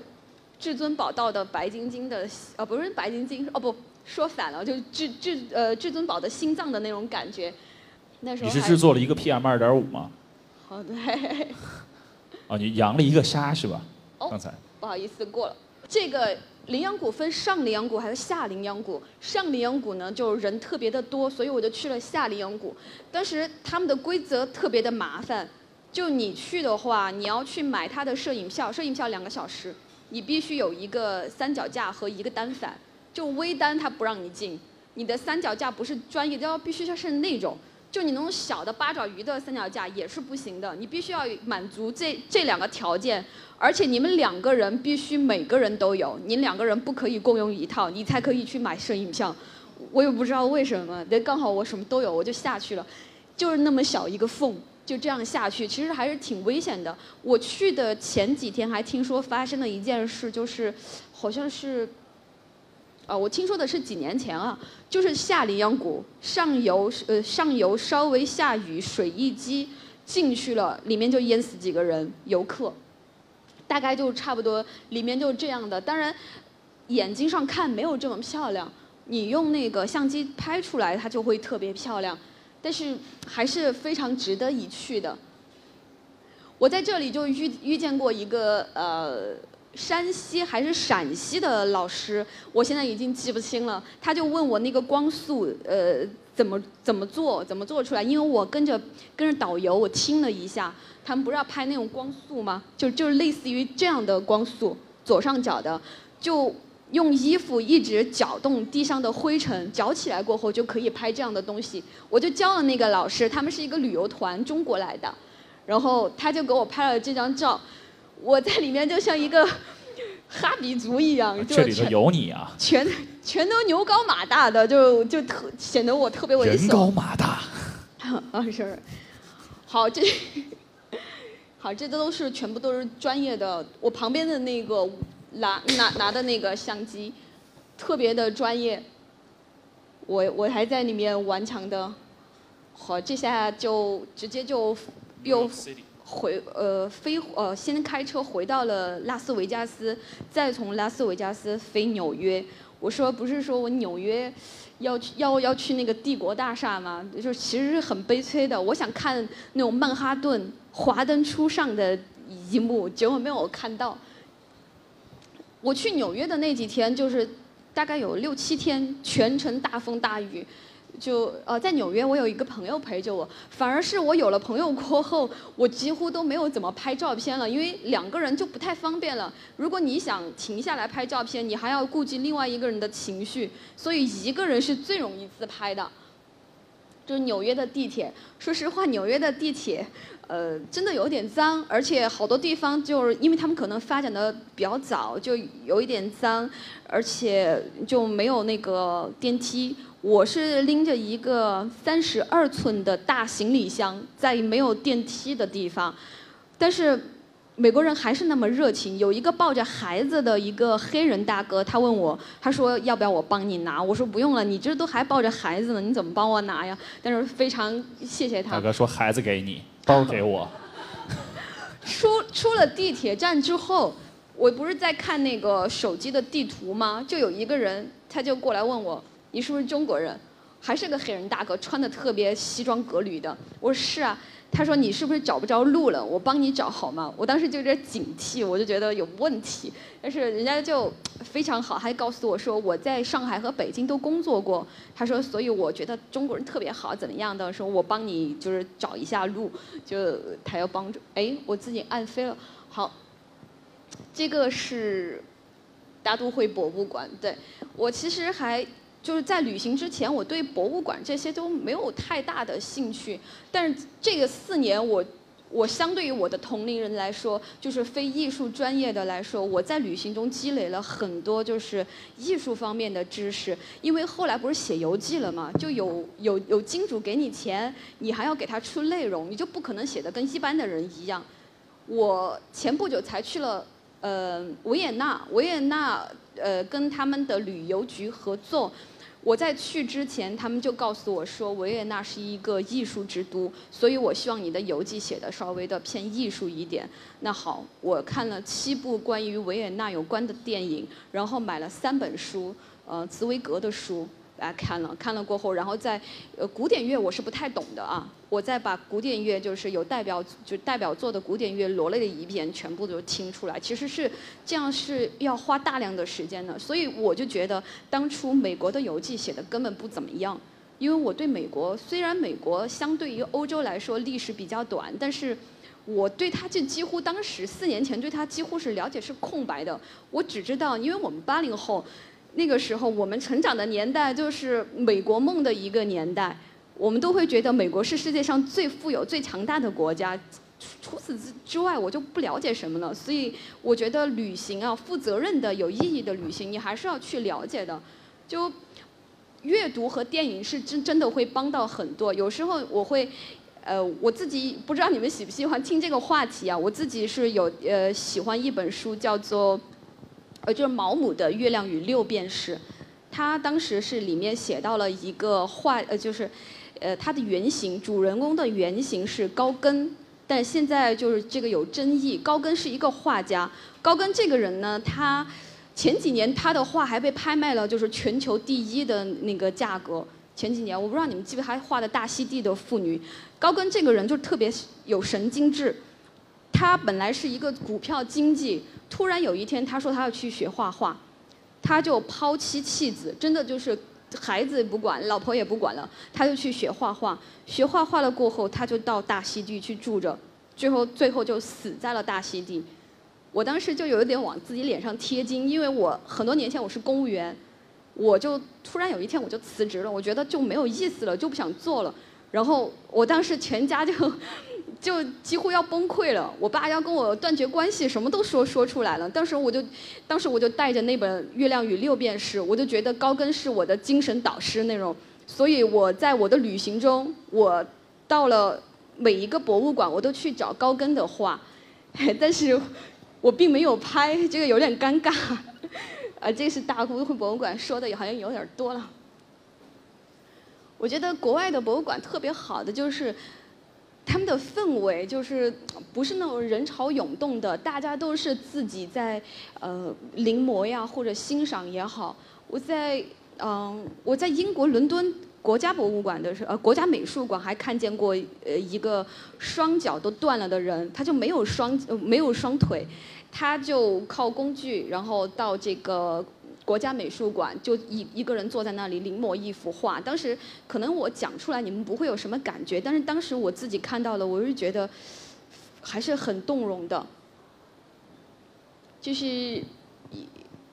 至尊宝道的白晶晶的，呃，不是白晶晶，哦不，说反了，就至至呃至尊宝的心脏的那种感觉。那时候你是制作了一个 PM 二点五吗？好的。哦，你扬了一个沙是吧？哦。刚才。不好意思，过了这个。羚羊谷分上羚羊谷还是下羚羊谷？上羚羊谷呢，就人特别的多，所以我就去了下羚羊谷。当时他们的规则特别的麻烦，就你去的话，你要去买他的摄影票，摄影票两个小时，你必须有一个三脚架和一个单反，就微单他不让你进，你的三脚架不是专业的，要必须要是那种。就你那种小的八爪鱼的三脚架也是不行的，你必须要满足这这两个条件，而且你们两个人必须每个人都有，你两个人不可以共用一套，你才可以去买摄影票。我也不知道为什么，那刚好我什么都有，我就下去了，就是那么小一个缝，就这样下去，其实还是挺危险的。我去的前几天还听说发生了一件事，就是好像是。啊，我听说的是几年前啊，就是下羚羊谷上游，呃，上游稍微下雨，水一积进去了，里面就淹死几个人游客，大概就差不多，里面就这样的。当然，眼睛上看没有这么漂亮，你用那个相机拍出来，它就会特别漂亮，但是还是非常值得一去的。我在这里就遇遇见过一个呃。山西还是陕西的老师，我现在已经记不清了。他就问我那个光速，呃，怎么怎么做，怎么做出来？因为我跟着跟着导游，我听了一下，他们不是要拍那种光速吗？就就是类似于这样的光速，左上角的，就用衣服一直搅动地上的灰尘，搅起来过后就可以拍这样的东西。我就教了那个老师，他们是一个旅游团，中国来的，然后他就给我拍了这张照。我在里面就像一个哈比族一样，这里头有你啊！全全都牛高马大的，就就特显得我特别猥琐。人高马大。啊是，好这，好，这都是全部都是专业的。我旁边的那个拿拿拿的那个相机，特别的专业。我我还在里面顽强的，好，这下就直接就又回呃飞呃先开车回到了拉斯维加斯，再从拉斯维加斯飞纽约。我说不是说我纽约要去要要去那个帝国大厦吗？就其实是很悲催的。我想看那种曼哈顿华灯初上的一幕，结果没有看到。我去纽约的那几天就是。大概有六七天，全程大风大雨，就呃在纽约，我有一个朋友陪着我。反而是我有了朋友过后，我几乎都没有怎么拍照片了，因为两个人就不太方便了。如果你想停下来拍照片，你还要顾及另外一个人的情绪，所以一个人是最容易自拍的。就是纽约的地铁，说实话，纽约的地铁。呃，真的有点脏，而且好多地方就是因为他们可能发展的比较早，就有一点脏，而且就没有那个电梯。我是拎着一个三十二寸的大行李箱，在没有电梯的地方，但是美国人还是那么热情。有一个抱着孩子的一个黑人大哥，他问我，他说要不要我帮你拿？我说不用了，你这都还抱着孩子呢，你怎么帮我拿呀？但是非常谢谢他。大哥说孩子给你。包给我。出出了地铁站之后，我不是在看那个手机的地图吗？就有一个人，他就过来问我：“你是不是中国人？”还是个黑人大哥，穿的特别西装革履的。我说：“是啊。”他说：“你是不是找不着路了？我帮你找好吗？”我当时就有点警惕，我就觉得有问题。但是人家就非常好，还告诉我说我在上海和北京都工作过。他说：“所以我觉得中国人特别好，怎么样的？说我帮你就是找一下路，就他要帮助。”哎，我自己按飞了。好，这个是大都会博物馆。对我其实还。就是在旅行之前，我对博物馆这些都没有太大的兴趣。但是这个四年，我我相对于我的同龄人来说，就是非艺术专业的来说，我在旅行中积累了很多就是艺术方面的知识。因为后来不是写游记了嘛，就有有有金主给你钱，你还要给他出内容，你就不可能写的跟一般的人一样。我前不久才去了呃维也纳，维也纳呃跟他们的旅游局合作。我在去之前，他们就告诉我说，维也纳是一个艺术之都，所以我希望你的游记写的稍微的偏艺术一点。那好，我看了七部关于维也纳有关的电影，然后买了三本书，呃，茨威格的书。来看了，看了过后，然后在呃古典乐我是不太懂的啊，我再把古典乐就是有代表就代表作的古典乐罗列了一遍，全部都听出来。其实是这样是要花大量的时间的，所以我就觉得当初美国的游记写的根本不怎么样，因为我对美国虽然美国相对于欧洲来说历史比较短，但是我对它就几乎当时四年前对它几乎是了解是空白的，我只知道因为我们八零后。那个时候，我们成长的年代就是美国梦的一个年代，我们都会觉得美国是世界上最富有、最强大的国家。除此之之外，我就不了解什么了。所以，我觉得旅行啊，负责任的、有意义的旅行，你还是要去了解的。就阅读和电影是真真的会帮到很多。有时候我会，呃，我自己不知道你们喜不喜欢听这个话题啊。我自己是有呃喜欢一本书，叫做。呃，就是毛姆的《月亮与六便士》，他当时是里面写到了一个画，呃，就是，呃，他的原型，主人公的原型是高更，但现在就是这个有争议。高更是一个画家，高更这个人呢，他前几年他的画还被拍卖了，就是全球第一的那个价格。前几年我不知道你们记不，他画的大溪地的妇女。高更这个人就特别有神经质，他本来是一个股票经济。突然有一天，他说他要去学画画，他就抛妻弃子，真的就是孩子不管，老婆也不管了，他就去学画画。学画画了过后，他就到大溪地去住着，最后最后就死在了大溪地。我当时就有一点往自己脸上贴金，因为我很多年前我是公务员，我就突然有一天我就辞职了，我觉得就没有意思了，就不想做了。然后我当时全家就。就几乎要崩溃了，我爸要跟我断绝关系，什么都说说出来了。当时我就，当时我就带着那本《月亮与六便士》，我就觉得高更是我的精神导师那种。所以我在我的旅行中，我到了每一个博物馆，我都去找高更的画。但是我并没有拍，这个有点尴尬。啊，这是大都会博物馆说的，好像有点多了。我觉得国外的博物馆特别好的就是，他们的氛围就是不是那种人潮涌动的，大家都是自己在呃临摹呀或者欣赏也好。我在嗯我在英国伦敦国家博物馆的时候，呃国家美术馆还看见过呃一个双脚都断了的人，他就没有双没有双腿。他就靠工具，然后到这个国家美术馆，就一一个人坐在那里临摹一幅画。当时可能我讲出来你们不会有什么感觉，但是当时我自己看到了，我是觉得还是很动容的。就是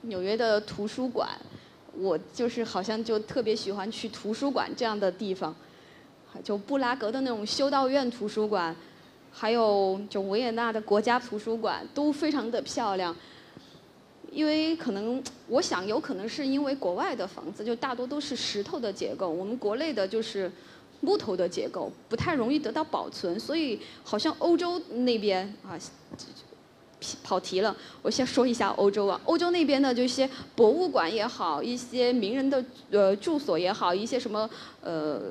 纽约的图书馆，我就是好像就特别喜欢去图书馆这样的地方，就布拉格的那种修道院图书馆。还有就维也纳的国家图书馆都非常的漂亮，因为可能我想有可能是因为国外的房子就大多都是石头的结构，我们国内的就是木头的结构，不太容易得到保存，所以好像欧洲那边啊，跑题了，我先说一下欧洲啊，欧洲那边的这些博物馆也好，一些名人的呃住所也好，一些什么呃。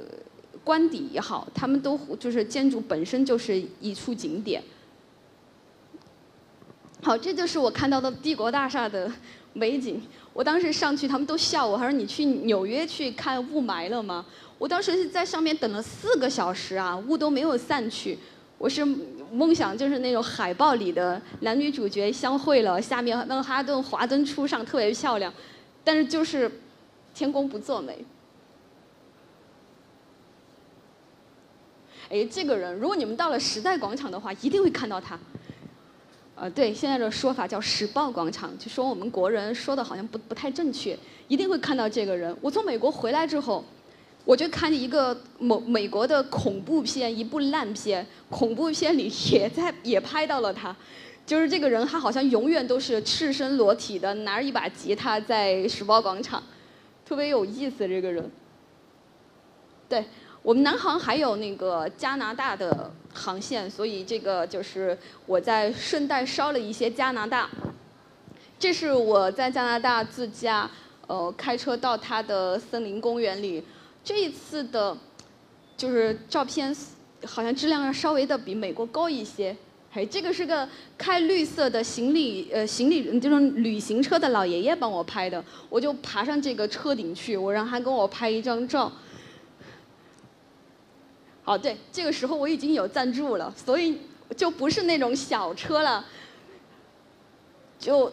官邸也好，他们都就是建筑本身就是一处景点。好，这就是我看到的帝国大厦的美景。我当时上去，他们都笑我，他说：“你去纽约去看雾霾了吗？”我当时是在上面等了四个小时啊，雾都没有散去。我是梦想就是那种海报里的男女主角相会了，下面曼哈顿华灯初上，特别漂亮。但是就是天公不作美。哎，这个人，如果你们到了时代广场的话，一定会看到他。呃，对，现在的说法叫时报广场，就说我们国人说的好像不不太正确，一定会看到这个人。我从美国回来之后，我就看见一个美美国的恐怖片，一部烂片，恐怖片里也在也拍到了他，就是这个人，他好像永远都是赤身裸体的，拿着一把吉他在时报广场，特别有意思这个人。对。我们南航还有那个加拿大的航线，所以这个就是我在顺带捎了一些加拿大。这是我在加拿大自驾，呃，开车到它的森林公园里。这一次的，就是照片好像质量要稍微的比美国高一些。嘿，这个是个开绿色的行李呃行李这种旅行车的老爷爷帮我拍的，我就爬上这个车顶去，我让他跟我拍一张照。哦，对，这个时候我已经有赞助了，所以就不是那种小车了。就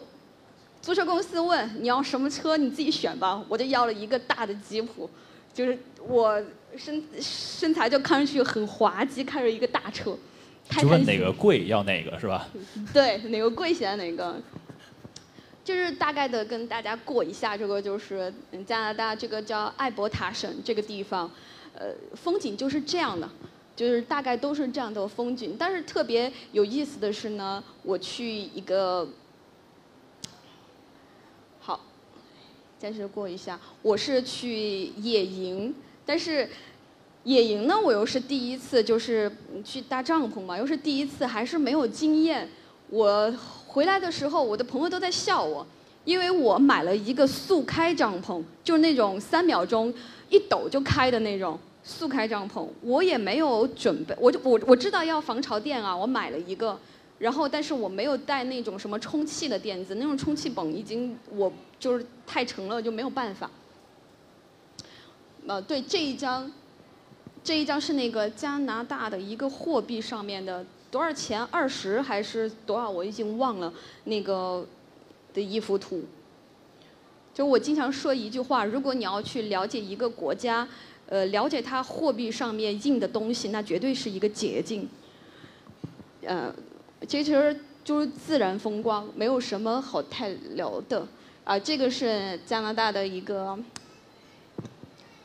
租车公司问你要什么车，你自己选吧。我就要了一个大的吉普，就是我身身材就看上去很滑稽，开着一个大车。就问哪个贵要哪个是吧？对，哪个贵选哪个。就是大概的跟大家过一下，这个就是加拿大这个叫艾伯塔省这个地方。呃，风景就是这样的，就是大概都是这样的风景。但是特别有意思的是呢，我去一个，好，暂时过一下。我是去野营，但是野营呢，我又是第一次，就是去搭帐篷嘛，又是第一次，还是没有经验。我回来的时候，我的朋友都在笑我，因为我买了一个速开帐篷，就是那种三秒钟一抖就开的那种。速开帐篷，我也没有准备，我就我我知道要防潮垫啊，我买了一个，然后但是我没有带那种什么充气的垫子，那种充气泵已经我就是太沉了，就没有办法。呃，对这一张，这一张是那个加拿大的一个货币上面的多少钱？二十还是多少？我已经忘了那个的一幅图。就我经常说一句话，如果你要去了解一个国家。呃，了解它货币上面印的东西，那绝对是一个捷径。呃，其实就是自然风光，没有什么好太聊的。啊，这个是加拿大的一个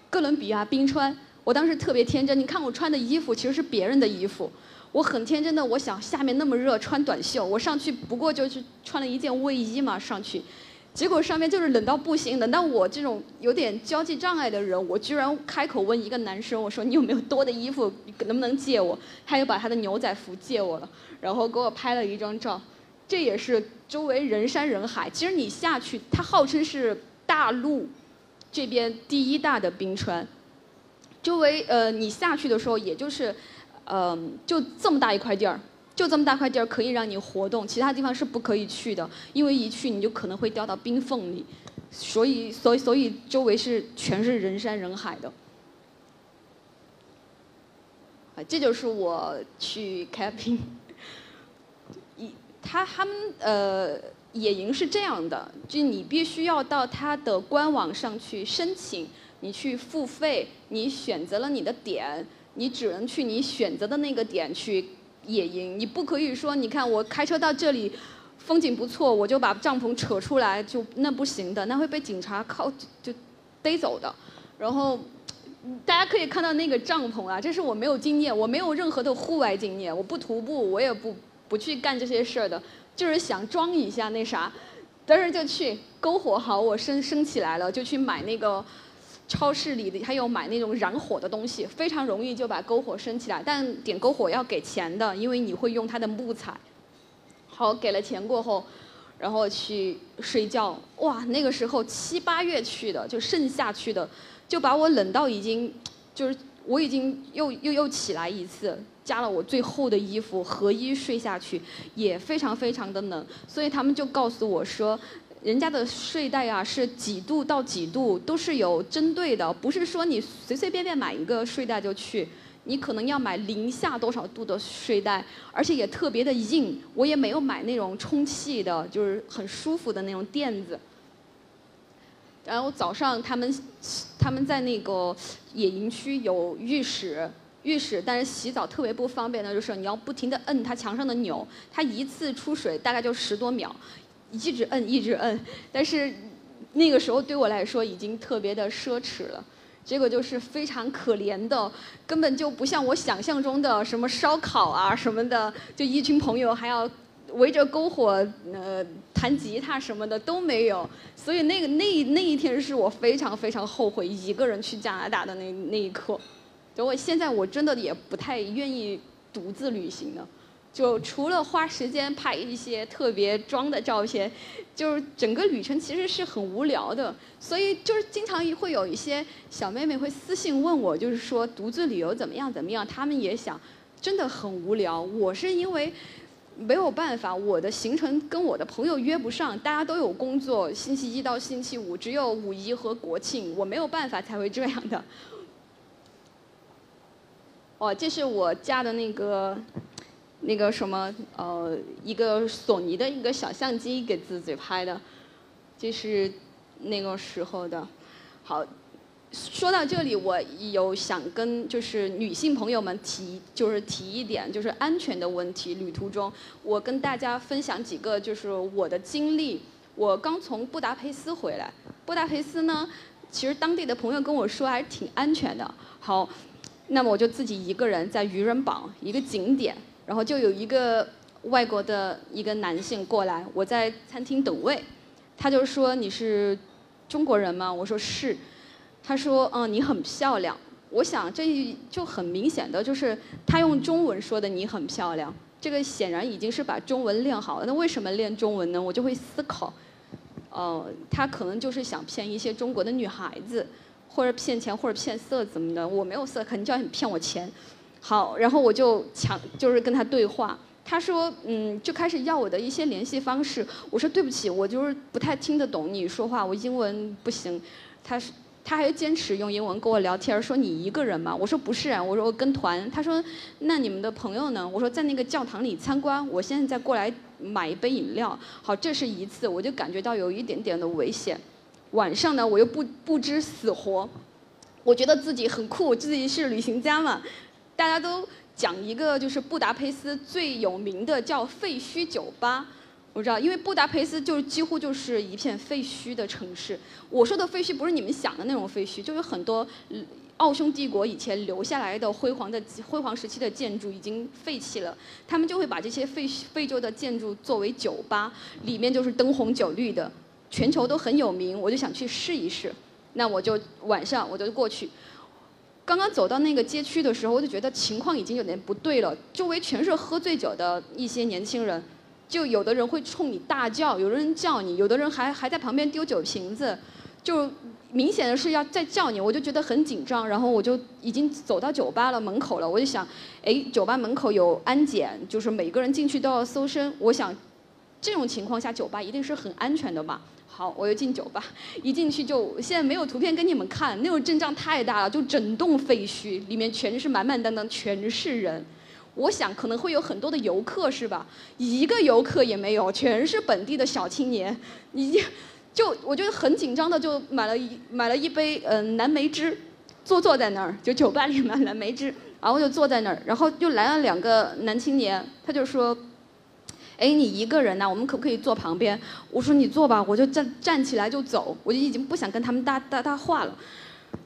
哥伦比亚冰川。我当时特别天真，你看我穿的衣服其实是别人的衣服。我很天真的，我想下面那么热，穿短袖，我上去不过就是穿了一件卫衣嘛，上去。结果上面就是冷到不行，冷到我这种有点交际障碍的人，我居然开口问一个男生，我说你有没有多的衣服，能不能借我？他又把他的牛仔服借我了，然后给我拍了一张照。这也是周围人山人海。其实你下去，它号称是大陆这边第一大的冰川。周围呃，你下去的时候，也就是，嗯，就这么大一块地儿。就这么大块地儿可以让你活动，其他地方是不可以去的，因为一去你就可能会掉到冰缝里，所以所以所以周围是全是人山人海的。啊，这就是我去 camping。一他他们呃野营是这样的，就你必须要到他的官网上去申请，你去付费，你选择了你的点，你只能去你选择的那个点去。野营，你不可以说，你看我开车到这里，风景不错，我就把帐篷扯出来，就那不行的，那会被警察靠就逮走的。然后大家可以看到那个帐篷啊，这是我没有经验，我没有任何的户外经验，我不徒步，我也不不去干这些事儿的，就是想装一下那啥，当时就去篝火好，我升升起来了，就去买那个。超市里的还有买那种燃火的东西，非常容易就把篝火升起来。但点篝火要给钱的，因为你会用它的木材。好，给了钱过后，然后去睡觉。哇，那个时候七八月去的，就盛夏去的，就把我冷到已经，就是我已经又又又起来一次，加了我最厚的衣服，合衣睡下去，也非常非常的冷。所以他们就告诉我说。人家的睡袋啊，是几度到几度都是有针对的，不是说你随随便便买一个睡袋就去，你可能要买零下多少度的睡袋，而且也特别的硬。我也没有买那种充气的，就是很舒服的那种垫子。然后早上他们他们在那个野营区有浴室，浴室但是洗澡特别不方便的就是你要不停的摁它墙上的钮，它一次出水大概就十多秒。一直摁，一直摁，但是那个时候对我来说已经特别的奢侈了。结果就是非常可怜的，根本就不像我想象中的什么烧烤啊什么的，就一群朋友还要围着篝火呃弹吉他什么的都没有。所以那个那那一天是我非常非常后悔一个人去加拿大的那那一刻。就我现在我真的也不太愿意独自旅行了。就除了花时间拍一些特别装的照片，就是整个旅程其实是很无聊的。所以就是经常会有一些小妹妹会私信问我，就是说独自旅游怎么样怎么样？她们也想，真的很无聊。我是因为没有办法，我的行程跟我的朋友约不上，大家都有工作，星期一到星期五只有五一和国庆，我没有办法才会这样的。哦，这是我家的那个。那个什么，呃，一个索尼的一个小相机给自己拍的，这是那个时候的。好，说到这里，我有想跟就是女性朋友们提，就是提一点，就是安全的问题。旅途中，我跟大家分享几个就是我的经历。我刚从布达佩斯回来，布达佩斯呢，其实当地的朋友跟我说还是挺安全的。好，那么我就自己一个人在渔人堡一个景点。然后就有一个外国的一个男性过来，我在餐厅等位，他就说你是中国人吗？我说是，他说嗯你很漂亮。我想这就很明显的就是他用中文说的你很漂亮，这个显然已经是把中文练好了。那为什么练中文呢？我就会思考，哦，他可能就是想骗一些中国的女孩子，或者骗钱或者骗色怎么的。我没有色，肯定叫你骗我钱。好，然后我就抢，就是跟他对话。他说，嗯，就开始要我的一些联系方式。我说对不起，我就是不太听得懂你说话，我英文不行。他是，他还坚持用英文跟我聊天，说你一个人吗？我说不是，我说我跟团。他说，那你们的朋友呢？我说在那个教堂里参观。我现在再过来买一杯饮料。好，这是一次，我就感觉到有一点点的危险。晚上呢，我又不不知死活，我觉得自己很酷，自己是旅行家嘛。大家都讲一个，就是布达佩斯最有名的叫废墟酒吧。我知道，因为布达佩斯就是几乎就是一片废墟的城市。我说的废墟不是你们想的那种废墟，就有很多奥匈帝国以前留下来的辉煌的辉煌时期的建筑已经废弃了。他们就会把这些废废旧的建筑作为酒吧，里面就是灯红酒绿的。全球都很有名，我就想去试一试。那我就晚上我就过去。刚刚走到那个街区的时候，我就觉得情况已经有点不对了，周围全是喝醉酒的一些年轻人，就有的人会冲你大叫，有的人叫你，有的人还还在旁边丢酒瓶子，就明显的是要在叫你，我就觉得很紧张，然后我就已经走到酒吧了门口了，我就想，哎，酒吧门口有安检，就是每个人进去都要搜身，我想这种情况下酒吧一定是很安全的吧。好，我又进酒吧，一进去就现在没有图片跟你们看，那种阵仗太大了，就整栋废墟，里面全是满满当当全是人。我想可能会有很多的游客是吧？一个游客也没有，全是本地的小青年。你就我觉得很紧张的，就买了一买了一杯嗯蓝莓汁，坐坐在那儿，就酒吧里买蓝莓汁，然后就坐在那儿，然后就来了两个男青年，他就说。哎，你一个人呐？我们可不可以坐旁边？我说你坐吧，我就站站起来就走，我就已经不想跟他们搭搭搭话了，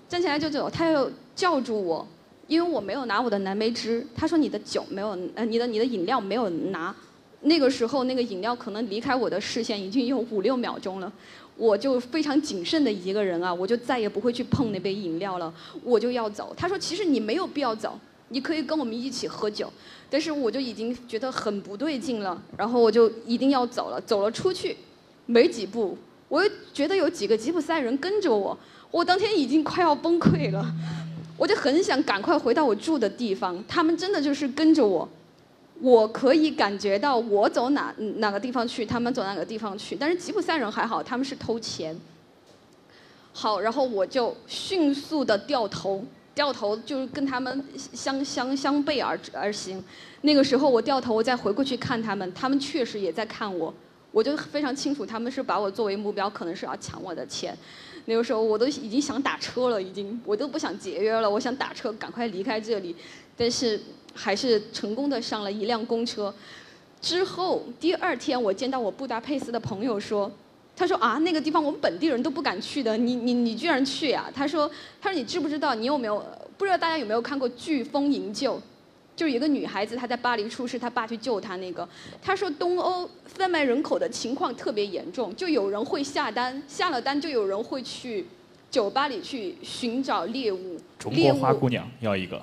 站起来就走。他又叫住我，因为我没有拿我的蓝莓汁。他说你的酒没有，呃，你的你的饮料没有拿。那个时候那个饮料可能离开我的视线已经有五六秒钟了，我就非常谨慎的一个人啊，我就再也不会去碰那杯饮料了，我就要走。他说其实你没有必要走。你可以跟我们一起喝酒，但是我就已经觉得很不对劲了，然后我就一定要走了。走了出去，没几步，我又觉得有几个吉普赛人跟着我，我当天已经快要崩溃了，我就很想赶快回到我住的地方。他们真的就是跟着我，我可以感觉到我走哪哪个地方去，他们走哪个地方去。但是吉普赛人还好，他们是偷钱。好，然后我就迅速的掉头。掉头就是跟他们相相相背而而行，那个时候我掉头，我再回过去看他们，他们确实也在看我，我就非常清楚他们是把我作为目标，可能是要抢我的钱。那个时候我都已经想打车了，已经我都不想节约了，我想打车赶快离开这里，但是还是成功的上了一辆公车。之后第二天我见到我布达佩斯的朋友说。他说啊，那个地方我们本地人都不敢去的，你你你居然去呀？他说，他说你知不知道？你有没有不知道大家有没有看过《飓风营救》？就是一个女孩子她在巴黎出事，她爸去救她那个。他说东欧贩卖人口的情况特别严重，就有人会下单，下了单就有人会去酒吧里去寻找猎物。中国花姑娘要一个，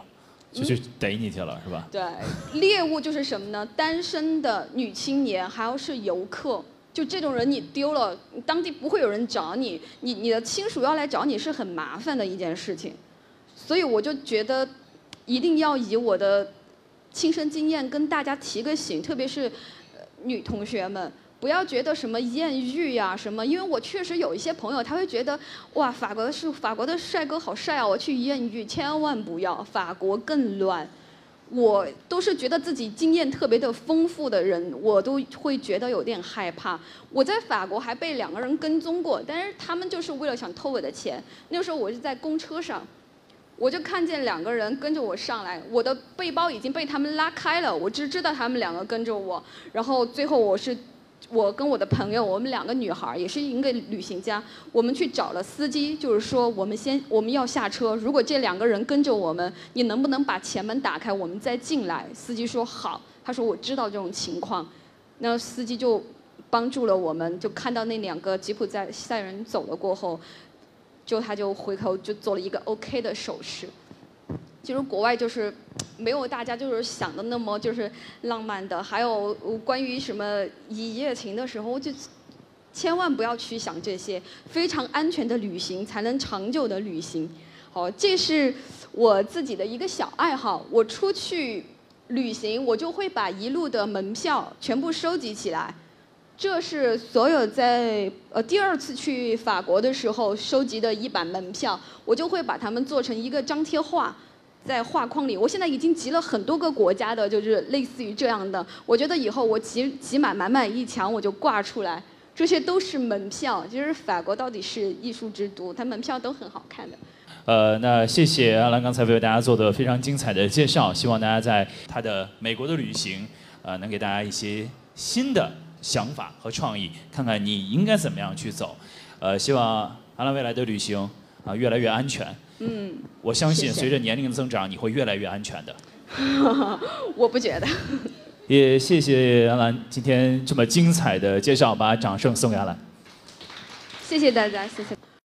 就去逮你去了是吧？对，猎物就是什么呢？单身的女青年，还要是游客。就这种人，你丢了，当地不会有人找你，你你的亲属要来找你是很麻烦的一件事情，所以我就觉得，一定要以我的亲身经验跟大家提个醒，特别是女同学们，不要觉得什么艳遇呀什么，因为我确实有一些朋友，他会觉得哇，法国是法国的帅哥好帅啊，我去艳遇，千万不要，法国更乱。我都是觉得自己经验特别的丰富的人，我都会觉得有点害怕。我在法国还被两个人跟踪过，但是他们就是为了想偷我的钱。那时候我是在公车上，我就看见两个人跟着我上来，我的背包已经被他们拉开了，我只知道他们两个跟着我，然后最后我是。我跟我的朋友，我们两个女孩也是一个旅行家，我们去找了司机，就是说我们先我们要下车，如果这两个人跟着我们，你能不能把前门打开，我们再进来？司机说好，他说我知道这种情况，那司机就帮助了我们，就看到那两个吉普赛人走了过后，就他就回头就做了一个 OK 的手势。就是国外就是没有大家就是想的那么就是浪漫的，还有关于什么一夜情的时候，就千万不要去想这些，非常安全的旅行才能长久的旅行。好，这是我自己的一个小爱好。我出去旅行，我就会把一路的门票全部收集起来。这是所有在呃第二次去法国的时候收集的一版门票，我就会把它们做成一个张贴画。在画框里，我现在已经集了很多个国家的，就是类似于这样的。我觉得以后我集集满满满一墙，我就挂出来。这些都是门票，就是法国到底是艺术之都，它门票都很好看的。呃，那谢谢阿兰刚才为大家做的非常精彩的介绍，希望大家在他的美国的旅行，呃，能给大家一些新的想法和创意，看看你应该怎么样去走。呃，希望阿兰未来的旅行啊越来越安全。嗯，我相信随着年龄的增长，你会越来越安全的。我不觉得。也谢谢杨澜今天这么精彩的介绍，把掌声送给杨澜。谢谢大家，谢谢。